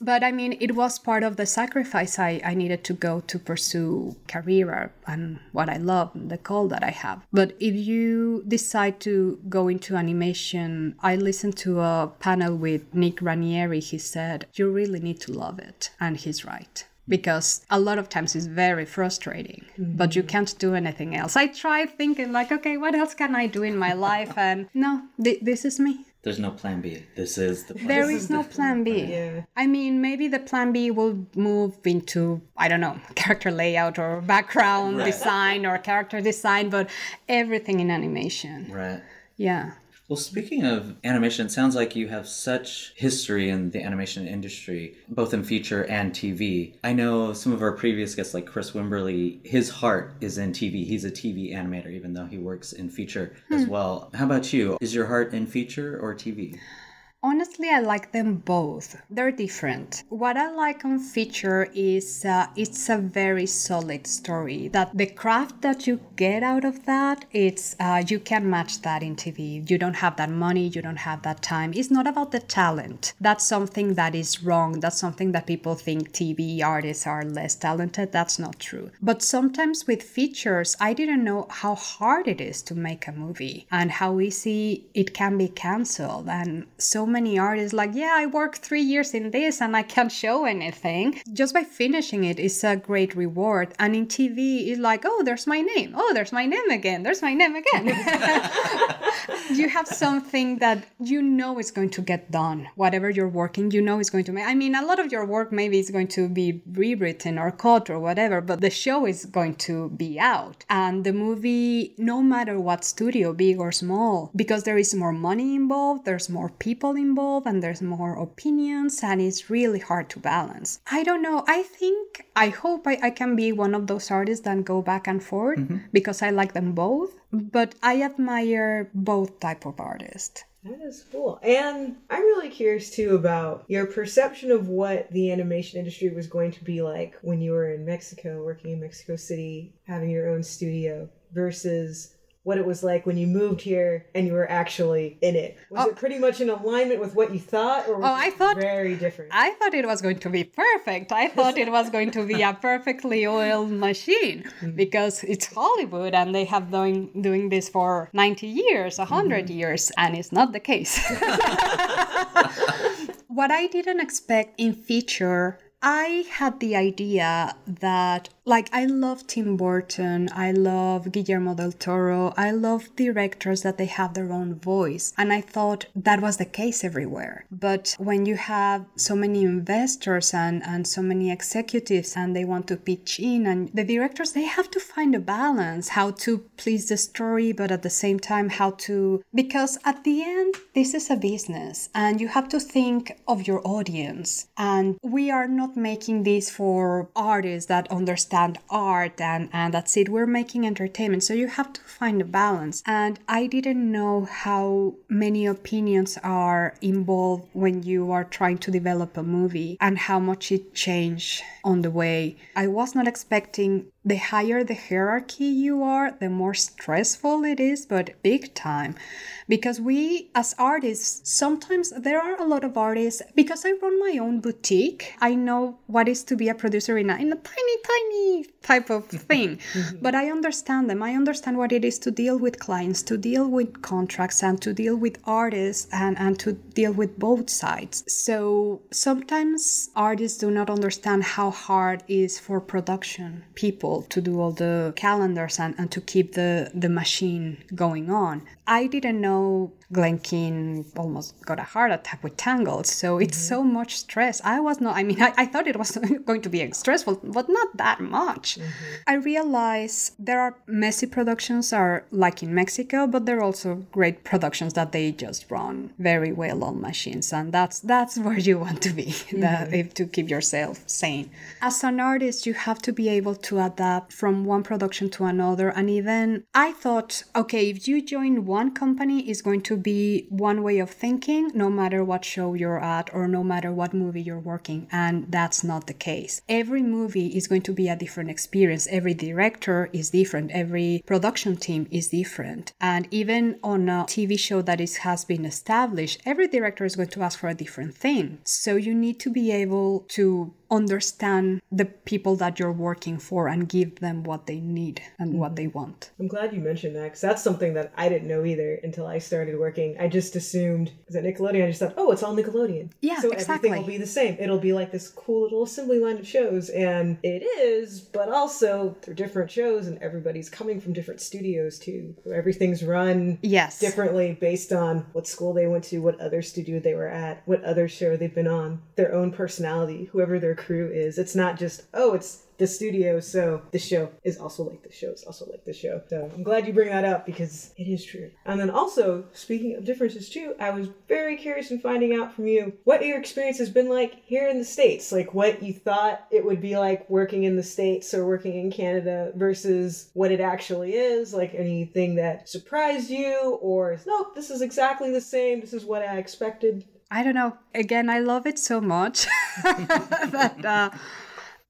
But I mean it was part of the sacrifice I, I needed to go to pursue career and what I love, the call that I have. But if you decide to go into animation, I listened to a panel with Nik Ranieri. He said, You really need to love it. And he's right because a lot of times it's very frustrating mm-hmm. but you can't do anything else. I try thinking like okay what else can i do in my life? And no th- this is me. There's no plan b. This is the plan. There is no plan b. yeah. i mean maybe the plan b will move into i don't know character layout or background right. design or character design but everything in animation. Right. Yeah well, speaking of animation, it sounds like you have such history in the animation industry, both in feature and TV. I know some of our previous guests, like Chris Wimberly, his heart is in TV. He's a TV animator, even though he works in feature hmm. as well. How about you? Is your heart in feature or TV? Honestly, I like them both. They're different. What I like on feature is uh, it's a very solid story. That the craft that you get out of that, it's uh, you can match that in TV. You don't have that money, you don't have that time. It's not about the talent. That's something that is wrong. That's something that people think TV artists are less talented. That's not true. But sometimes with features, I didn't know how hard it is to make a movie and how easy it can be canceled and so many artists like, yeah, I worked three years in this and I can't show anything. Just by finishing it is a great reward. And in TV, it's like, oh, there's my name. Oh, there's my name again. There's my name again. you have something that you know is going to get done. Whatever you're working, you know is going to make. I mean, a lot of your work maybe is going to be rewritten or cut or whatever, but the show is going to be out. And the movie, no matter what studio, big or small, because there is more money involved, there's more people involved and there's more opinions and it's really hard to balance. I don't know. I think, I hope I, I can be one of those artists that go back and forth mm-hmm. because I like them both. But I admire both type of artists. That is cool. And I'm really curious too about your perception of what the animation industry was going to be like when you were in Mexico, working in Mexico City, having your own studio versus what it was like when you moved here and you were actually in it. Was oh. it pretty much in alignment with what you thought, or was oh, I thought very different? I thought it was going to be perfect. I thought it was going to be a perfectly oiled machine mm-hmm. because it's Hollywood and they have doing doing this for ninety years, hundred mm-hmm. years, and it's not the case. what I didn't expect in feature I had the idea that like I love Tim Burton, I love Guillermo del Toro, I love directors that they have their own voice. And I thought that was the case everywhere. But when you have so many investors and, and so many executives and they want to pitch in and the directors they have to find a balance, how to please the story, but at the same time how to because at the end this is a business and you have to think of your audience. And we are not making this for artists that understand understand art and, and that's it. We're making entertainment. So you have to find a balance. And I didn't know how many opinions are involved when you are trying to develop a movie and how much it changed on the way. I was not expecting the higher the hierarchy you are, the more stressful it is, but big time. Because we, as artists, sometimes there are a lot of artists, because I run my own boutique, I know what is to be a producer in a, in a tiny, tiny type of thing. Mm-hmm. but I understand them. I understand what it is to deal with clients, to deal with contracts, and to deal with artists, and, and to deal with both sides. So sometimes artists do not understand how hard it is for production people to do all the calendars and, and to keep the, the machine going on. I didn't know Glen Keane almost got a heart attack with Tangled. So it's mm-hmm. so much stress. I was not, I mean, I, I thought it was going to be stressful, but not that much. Mm-hmm. I realize there are messy productions are like in Mexico, but there are also great productions that they just run very well on machines. And that's that's where you want to be mm-hmm. the, to keep yourself sane. As an artist, you have to be able to adapt from one production to another. And even I thought, okay, if you join one company, it's going to be one way of thinking no matter what show you're at or no matter what movie you're working. And that's not the case. Every movie is going to be a different experience. Every director is different. Every production team is different. And even on a TV show that is, has been established, every director is going to ask for a different thing. So you need to be able to understand the people that you're working for and give them what they need and mm-hmm. what they want. I'm glad you mentioned that because that's something that I didn't know either until I started working. I just assumed at Nickelodeon, I just thought, oh, it's all Nickelodeon. Yeah, so exactly. everything will be the same. It'll be like this cool little assembly line of shows, and it is. But also, they're different shows, and everybody's coming from different studios too. Everything's run yes differently based on what school they went to, what other studio they were at, what other show they've been on, their own personality, whoever their crew is. It's not just, oh, it's the studio, so the show is also like the show is also like the show. So I'm glad you bring that up because it is true. And then also, speaking of differences too, I was very curious in finding out from you what your experience has been like here in the States. Like what you thought it would be like working in the States or working in Canada versus what it actually is. Like anything that surprised you or nope, this is exactly the same. This is what I expected. I don't know. Again, I love it so much that uh,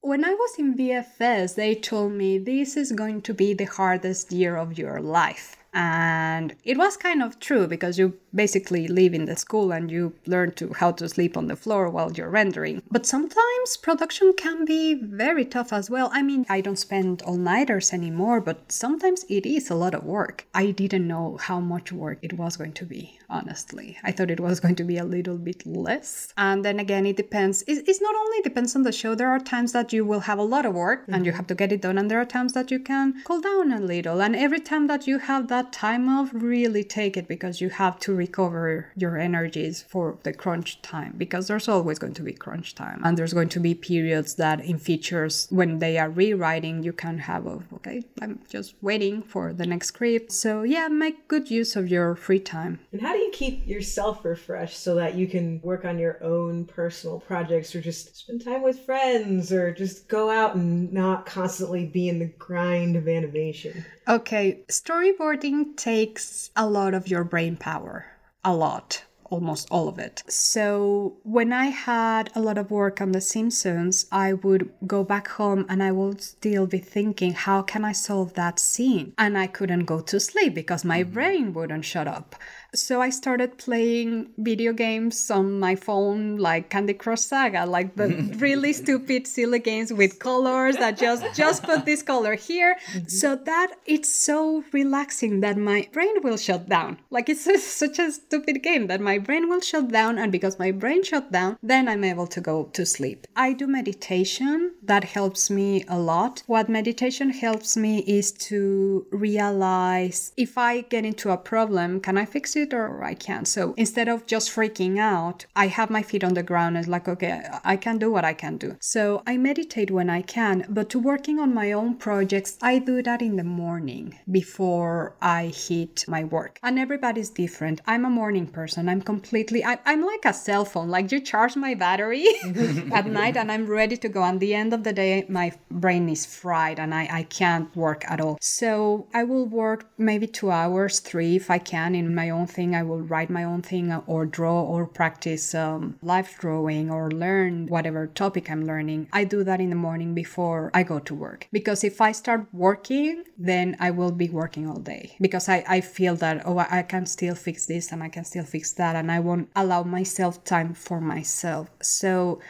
when I was in VFS, they told me this is going to be the hardest year of your life. And it was kind of true because you basically live in the school and you learn to how to sleep on the floor while you're rendering. But sometimes production can be very tough as well. I mean, I don't spend all-nighters anymore, but sometimes it is a lot of work. I didn't know how much work it was going to be, honestly. I thought it was going to be a little bit less. And then again, it depends. It's not only depends on the show. There are times that you will have a lot of work mm-hmm. and you mm-hmm. have to get it done, and there are times that you can cool down a little. And every time that you have that time off, really take it because you have to recover your energies for the crunch time because there's always going to be crunch time and there's going to be periods that in features when they are rewriting you can have a okay i'm just waiting for the next script so yeah make good use of your free time and how do you keep yourself refreshed so that you can work on your own personal projects or just spend time with friends or just go out and not constantly be in the grind of animation okay storyboarding takes a lot of your brain power a lot almost all of it. So when I had a lot of work on The Simpsons, I would go back home and I would still be thinking, how can I solve that scene? And I couldn't go to sleep because my mm-hmm. brain wouldn't shut up. So I started playing video games on my phone, like Candy Crush Saga, like the really stupid, silly games with colors that just just put this color here, mm-hmm. so that it's so relaxing that my brain will shut down. Like it's a, such a stupid game that my brain will shut down, and because my brain shut down, then I'm able to go to sleep. I do meditation. That helps me a lot. What meditation helps me is to realize if I get into a problem, can I fix it? It or I can't. So instead of just freaking out, I have my feet on the ground and like, okay, I can do what I can do. So I meditate when I can, but to working on my own projects, I do that in the morning before I hit my work. And everybody's different. I'm a morning person. I'm completely, I, I'm like a cell phone. Like you charge my battery at night and I'm ready to go. And the end of the day, my brain is fried and I, I can't work at all. So I will work maybe two hours, three if I can in my own thing. I will write my own thing or draw or practice um, live drawing or learn whatever topic I'm learning. I do that in the morning before I go to work. Because if I start working, then I will be working all day because I, I feel that, oh, I can still fix this and I can still fix that and I won't allow myself time for myself. So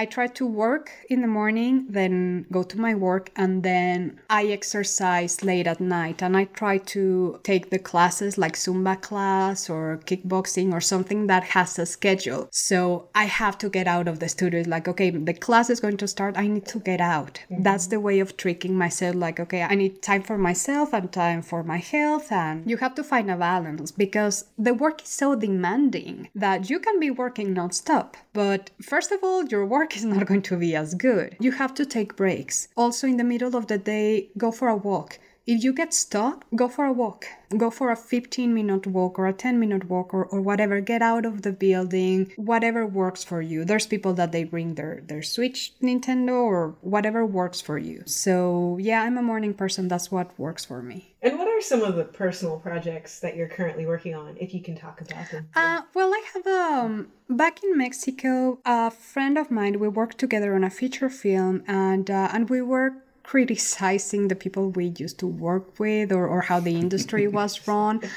I try to work in the morning, then go to my work, and then I exercise late at night. And I try to take the classes like Zumba class or kickboxing or something that has a schedule. So I have to get out of the studio. It's like, okay, the class is going to start. I need to get out. Mm-hmm. That's the way of tricking myself. Like, okay, I need time for myself and time for my health. And you have to find a balance because the work is so demanding that you can be working nonstop. But first of all, your work is not going to be as good. You have to take breaks. Also, in the middle of the day, go for a walk. If you get stuck, go for a walk. Go for a 15 minute walk or a 10 minute walk or, or whatever. Get out of the building whatever works for you. There's people that they bring their their switch nintendo or whatever works for you. So yeah i'm a morning person. That's what works for me. And what are some of the personal projects that you're currently working on if you can talk about them? Uh, well i have um back in mexico a friend of mine we worked together on a feature film and uh, and we were criticizing the people we used to work with or, or how the industry was run.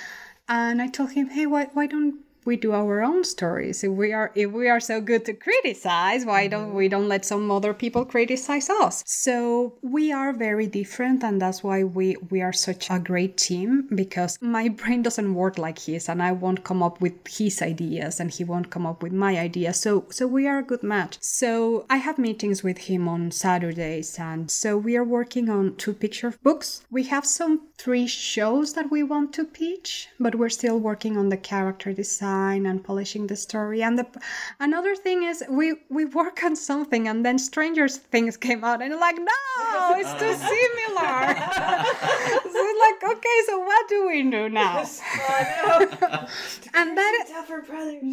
And I told him, hey, why, why don't we do our own stories. If we are if we are so good to criticize why don't we don't let some other people criticize us? So we are very different and that's why we we are such a great team because my brain doesn't work like his and i won't come up with his ideas and he won't come up with my ideas. So so we are a good match. So i have meetings with him on saturdays and so we are working on two picture books. We have some three shows that we want to pitch but we're still working on the character design design and polishing the story. And the another thing is we we work on something and then Stranger Things came out and like no, it's too similar. so it's like okay, so what do we do now? and that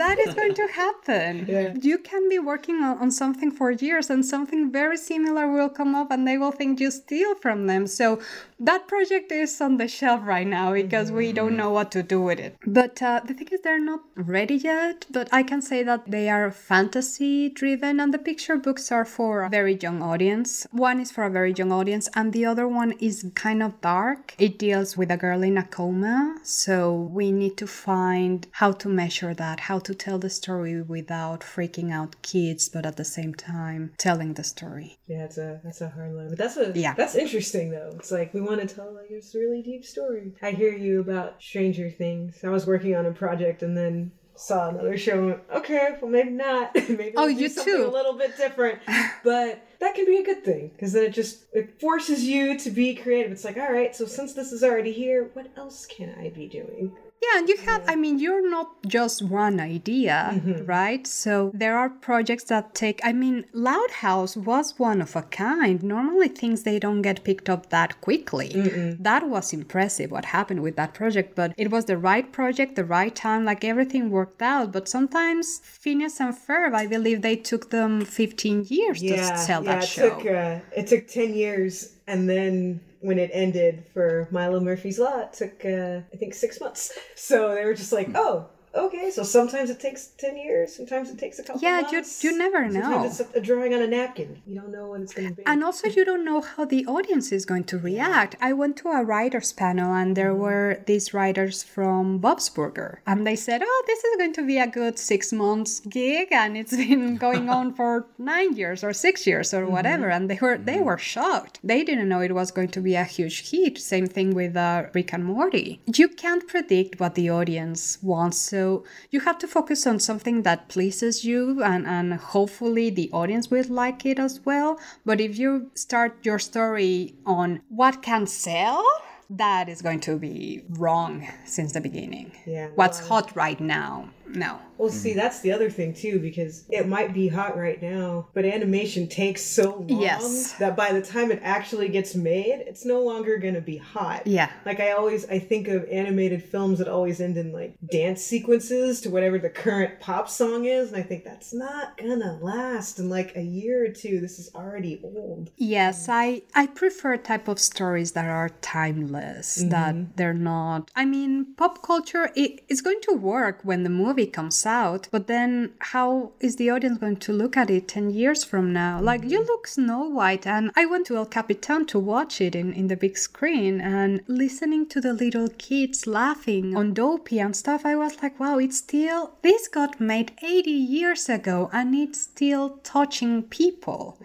that is going to happen. Yeah. You can be working on, on something for years and something very similar will come up and they will think you steal from them. So that project is on the shelf right now because we don't know what to do with it. But uh, the thing is, they're not ready yet. But I can say that they are fantasy driven, and the picture books are for a very young audience. One is for a very young audience, and the other one is kind of dark. It deals with a girl in a coma, so we need to find how to measure that, how to tell the story without freaking out kids, but at the same time telling the story. Yeah, it's a that's a hard line, but that's a yeah that's interesting though. It's like we want to tell like this really deep story. I hear you about Stranger Things. I was working on a project and then saw another show. Okay, well maybe not. maybe oh, you too. A little bit different, but that can be a good thing because then it just it forces you to be creative. It's like, all right, so since this is already here, what else can I be doing? Yeah, and you have, I mean, you're not just one idea, mm-hmm. right? So there are projects that take, I mean, Loud House was one of a kind. Normally things they don't get picked up that quickly. Mm-mm. That was impressive what happened with that project, but it was the right project, the right time, like everything worked out. But sometimes Phineas and Ferb, I believe they took them 15 years yeah, to sell yeah, that show. It took, uh, it took 10 years and then when it ended for Milo Murphy's Law, it took uh, I think six months. So they were just like, oh, okay, so sometimes it takes 10 years, sometimes it takes a couple yeah, months. you, you never know. Sometimes it's a, drawing on a napkin. You don't know when it's going to be. And also, you don't know how the audience is going to react. I went to a writer's panel, and there mm-hmm. were these writers from Bob's Burger. And they said, oh, this is going to be a good six months gig, and it's been going on for nine years or six years or mm-hmm. whatever. Mm-hmm. And they were, they mm-hmm. were shocked. They didn't know it was going to be a huge hit. Same thing with uh, Rick and Morty. You can't predict what the audience wants. So you have to focus on something that pleases you and, and hopefully the audience will like it as well. But if you start your story on what can sell, that is going to be wrong since the beginning. Yeah. What's well, hot right now no. Well, see, mm-hmm. that's the other thing too, because it might be hot right now, but animation takes so long Yes. that by the time it actually gets made, it's no longer going to be hot. Yeah. Like I always, I think of animated films that always end in like dance sequences to whatever the current pop song is, and I think that's not gonna last in like a year or two. This is already old. Yes, I I prefer type of stories that are timeless, that mm-hmm. they're not. I mean, pop culture it, it's going to work when the movie comes out, but then how is the audience going to look at it 10 years from now? Like you look Snow White and I went to El Capitan to watch it in in the big screen and listening to the little kids laughing on Dopey and stuff, I was like, wow, it's still this got made 80 years ago and it's still touching people.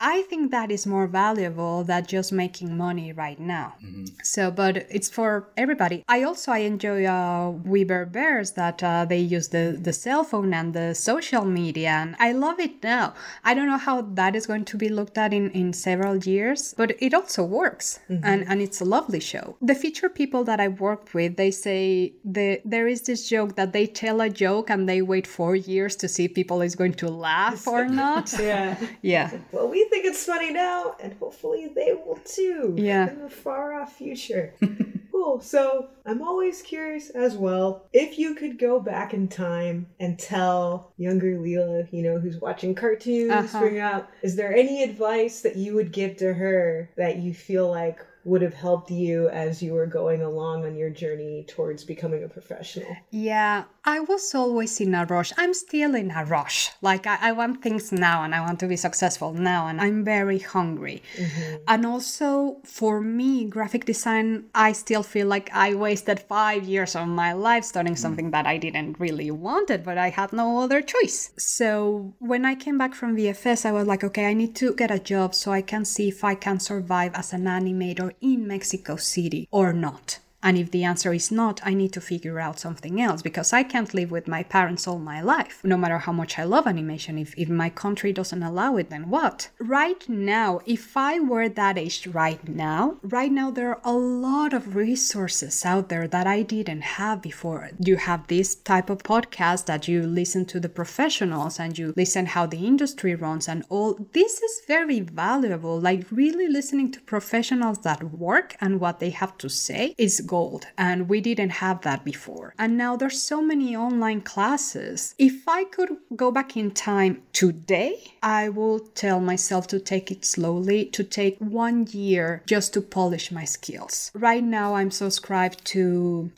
I think that is more valuable than just making money right now. So, but it's for everybody. I also I enjoy uh, We Bare Bears that uh, they use the the cell phone and the social media, and I love it now. I don't know how that is going to be looked at in in several years, but it also works, mm-hmm. and and it's a lovely show. The feature people that I worked with, they say the there is this joke that they tell a joke and they wait four years to see if people is going to laugh or not. Yeah. yeah. well, we think it's funny now, and hopefully they will too. Yeah. In the far off future. cool. So I'm always curious as well if you could go back in time and tell younger Lila, you know, who's watching cartoons, Uh-huh. figuring out, is there any advice that you would give to her that you feel like would have helped you as you were going along on your journey towards becoming a professional? Yeah, I was always in a rush. I'm still in a rush. Like, I, I want things now and I want to be successful now, and I'm very hungry. Mm-hmm. And also, for me, graphic design, I still feel like I wasted five years of my life studying mm-hmm. something that I didn't really wanted, but I had no other choice. So, when I came back from VFS, I was like, okay, I need to get a job so I can see if I can survive as an animator in Mexico City or not. And if the answer is not, I need to figure out something else because I can't live with my parents all my life, no matter how much I love animation. If, if my country doesn't allow it, then what? Right now, if I were that age right now, right now there are a lot of resources out there that I didn't have before. You have this type of podcast that you listen to the professionals and you listen how the industry runs and all. This is very valuable. Like really listening to professionals that work and what they have to say is gold. And we didn't have that before. And now there's so many online classes. If I could go back in time today, I will tell myself to take it slowly, to take one year just to polish my skills. Right now, I'm subscribed to,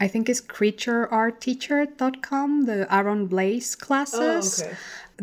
I think it's creatureartteacher.com, the Aaron Blaise classes, oh, okay.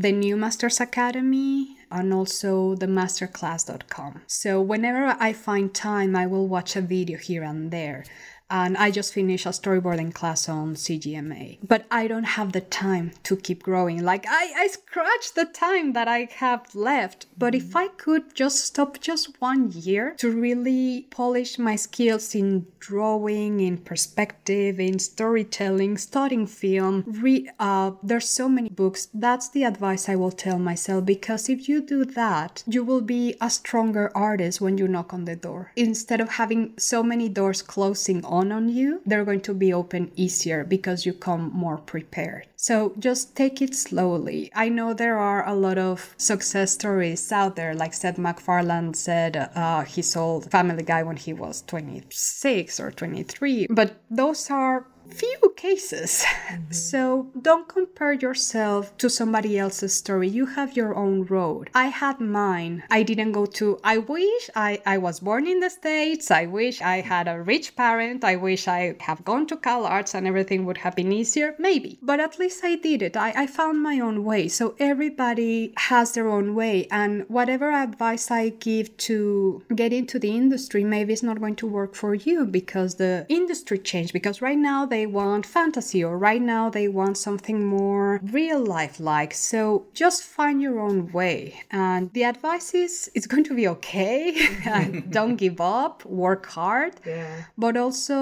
the New Masters Academy, and also the masterclass.com. So whenever I find time, I will watch a video here and there. And I just finished a storyboarding class on CGMA. But I don't have the time to keep growing. Like I, I scratch the time that I have left. But if I could just stop just one year to really polish my skills in drawing, in perspective, in storytelling, studying film, uh, there's so many books. That's the advice I will tell myself because if you do that, you will be a stronger artist when you knock on the door. Instead of having so many doors closing on on you, they're going to be open easier because you come more prepared. So just take it slowly. I know there are a lot of success stories out there, like Seth MacFarlane said uh, he sold Family Guy when he was 26 or 23, but those are few cases. Mm-hmm. So don't compare yourself to somebody else's story. You have your own road. I had mine. I didn't go to, I wish I, I was born in the States. I wish I had a rich parent. I wish I have gone to Cal Arts and everything would have been easier. Maybe. But at least I did it. I, I found my own way. So everybody has their own way. And whatever advice I give to get into the industry, maybe it's not going to work for you because the industry changed. Because right now they want fantasy or right now they want something more real life like. So just find your own way. And the advice is it's going to be okay. don't give up, work hard, Yeah. but also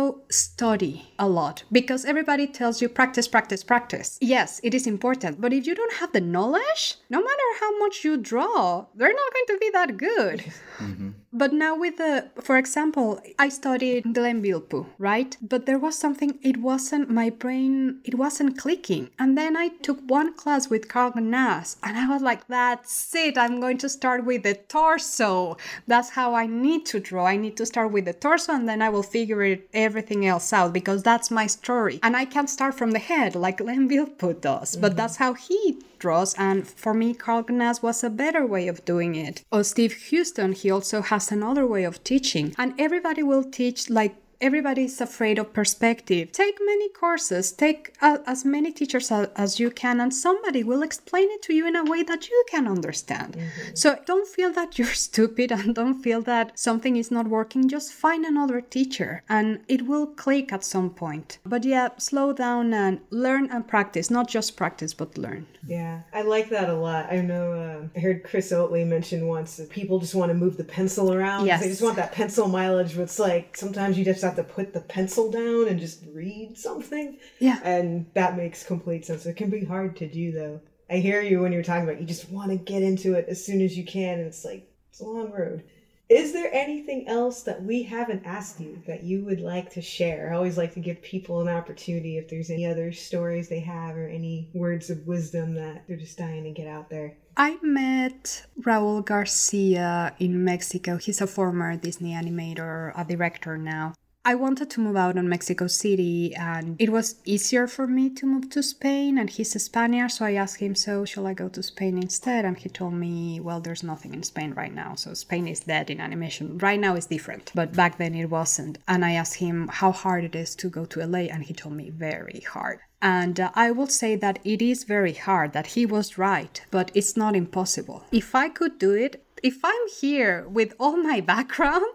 study a lot because everybody tells you practice, practice, practice. Yes, it is important, but if you don't have the knowledge, no matter how much you draw, they're not going to be that good. Mm-hmm. But now with the, for example, I studied Glenn Vilppu, right? But there was something, it wasn't, my brain, it wasn't clicking. And then I took one class with Karl Gnass and I was like, that's it. I'm going to start with the torso. That's how I need to draw. I need to start with the torso and then I will figure it, everything else out because that's my story. And I can't start from the head like Glenn Vilppu does, mm-hmm. but that's how he draws. And for me, Karl was a better way of doing it. Or Steve Huston, he also has another way of teaching. And everybody will teach like everybody is afraid of perspective. Take many courses, take uh, as many teachers as, as, you can, and somebody will explain it to you in a way that you can understand. Mm-hmm. So don't feel that you're stupid and don't feel that something is not working. Just find another teacher and it will click at some point. But yeah, slow down and learn and practice, not just practice, but learn. Yeah, I like that a lot. I know uh, I heard Chris Oatley mention once that people just want to move the pencil around. Yes. They just want that pencil mileage, but it's like sometimes you just have to put the pencil down and just read something. Yeah. And that makes complete sense. It can be hard to do though. I hear you when you're talking about you just want to get into it as soon as you can and it's like it's a long road. Is there anything else that we haven't asked you that you would like to share? I always like to give people an opportunity if there's any other stories they have or any words of wisdom that they're just dying to get out there. I met Raul Garcia in Mexico. He's a former Disney animator, a director now. I wanted to move out on Mexico City and it was easier for me to move to Spain and he's a Spaniard so I asked him so shall I go to Spain instead? And he told me well there's nothing in Spain right now. So Spain is dead in animation. Right now it's different but back then it wasn't. And I asked him how hard it is to go to LA and he told me very hard. And uh, I will say that it is very hard, that he was right, but it's not impossible. If I could do it, if I'm here with all my background,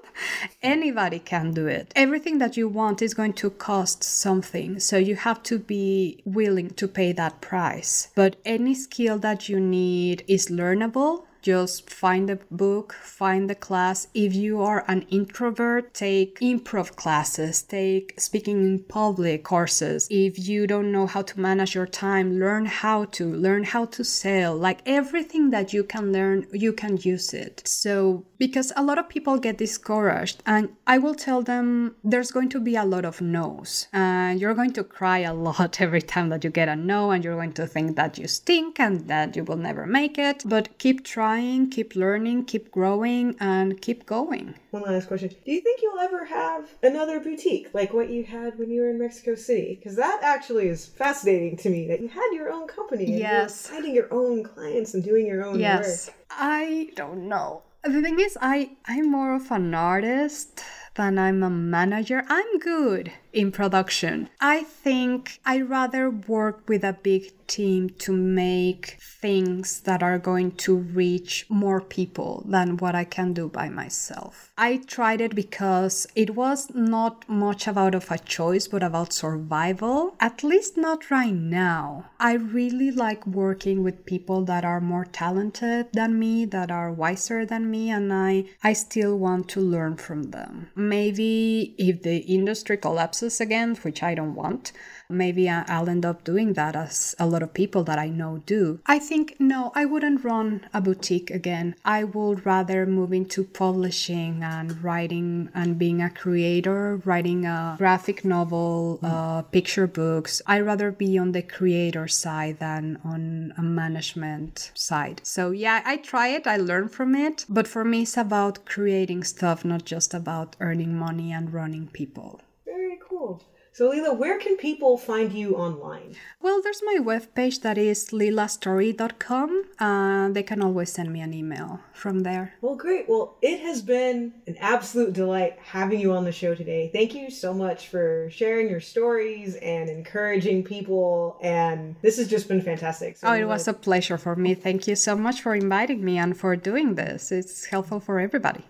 anybody can do it. Everything that you want is going to cost something, so you have to be willing to pay that price. But any skill that you need is learnable just find a book, find the class. If you are an introvert, take improv classes, take speaking in public courses. If you don't know how to manage your time, learn how to, learn how to sell. Like everything that you can learn, you can use it. So, because a lot of people get discouraged, and I will tell them there's going to be a lot of no's, and you're going to cry a lot every time that you get a no, and you're going to think that you stink and that you will never make it. But keep trying trying, keep learning, keep growing, and keep going. One last question. Do you think you'll ever have another boutique like what you had when you were in Mexico City? Because that actually is fascinating to me that you had your own company. And yes. Finding your own clients and doing your own yes. work. I don't know. The thing is, I, I'm more of an artist than I'm a manager. I'm good in production. I think I rather work with a big team to make things that are going to reach more people than what I can do by myself. I tried it because it was not much about of a choice but about survival. At least not right now. I really like working with people that are more talented than me, that are wiser than me and I I still want to learn from them. Maybe if the industry collapses again, which I don't want, maybe I'll end up doing that as a lot of people that I know do. I think no, I wouldn't run a boutique again. I would rather move into publishing and writing and being a creator, writing a graphic novel, mm. uh, picture books. I'd rather be on the creator side than on a management side. So yeah, I try it, I learn from it, but for me it's about creating stuff, not just about earning money and running people. Very cool. So, Lila, where can people find you online? Well, there's my webpage that is lilastory.com. Uh, they can always send me an email from there. Well, great. Well, it has been an absolute delight having you on the show today. Thank you so much for sharing your stories and encouraging people. And this has just been fantastic. So, oh, it was a pleasure for me. Thank you so much for inviting me and for doing this. It's helpful for everybody.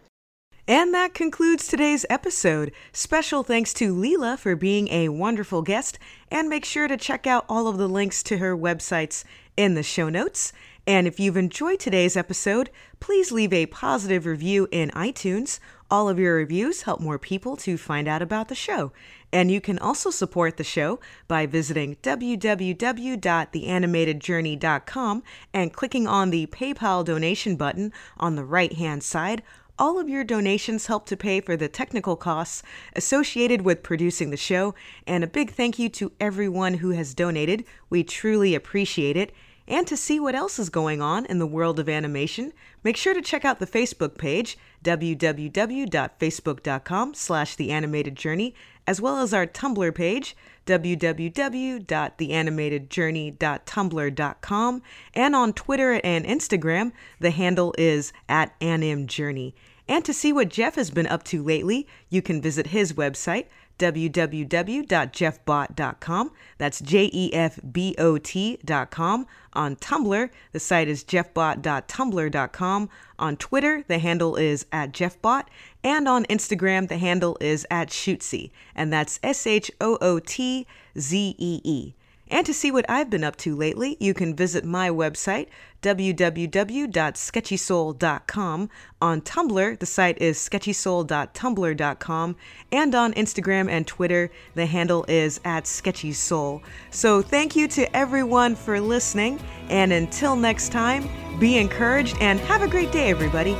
And that concludes today's episode. Special thanks to Lila for being a wonderful guest, and make sure to check out all of the links to her websites in the show notes. And if you've enjoyed today's episode, please leave a positive review in iTunes. All of your reviews help more people to find out about the show. And you can also support the show by visiting www.theanimatedjourney.com and clicking on the PayPal donation button on the right hand side All of your donations help to pay for the technical costs associated with producing the show, and a big thank you to everyone who has donated. We truly appreciate it. And to see what else is going on in the world of animation, make sure to check out the Facebook page, www.facebook.com slash the animated journey, as well as our Tumblr page, www.theanimatedjourney.tumblr.com, and on Twitter and Instagram, the handle is at animjourney. And to see what Jeff has been up to lately, you can visit his website, www.jeffbot.com. That's J E F B O T.com. On Tumblr, the site is jeffbot.tumblr.com. On Twitter, the handle is at jeffbot. And on Instagram, the handle is at shootzee. And that's S H O O T Z E E. And to see what I've been up to lately, you can visit my website, www.sketchysoul.com. On Tumblr, the site is sketchysoul.tumblr.com. And on Instagram and Twitter, the handle is at sketchysoul. So thank you to everyone for listening. And until next time, be encouraged and have a great day, everybody.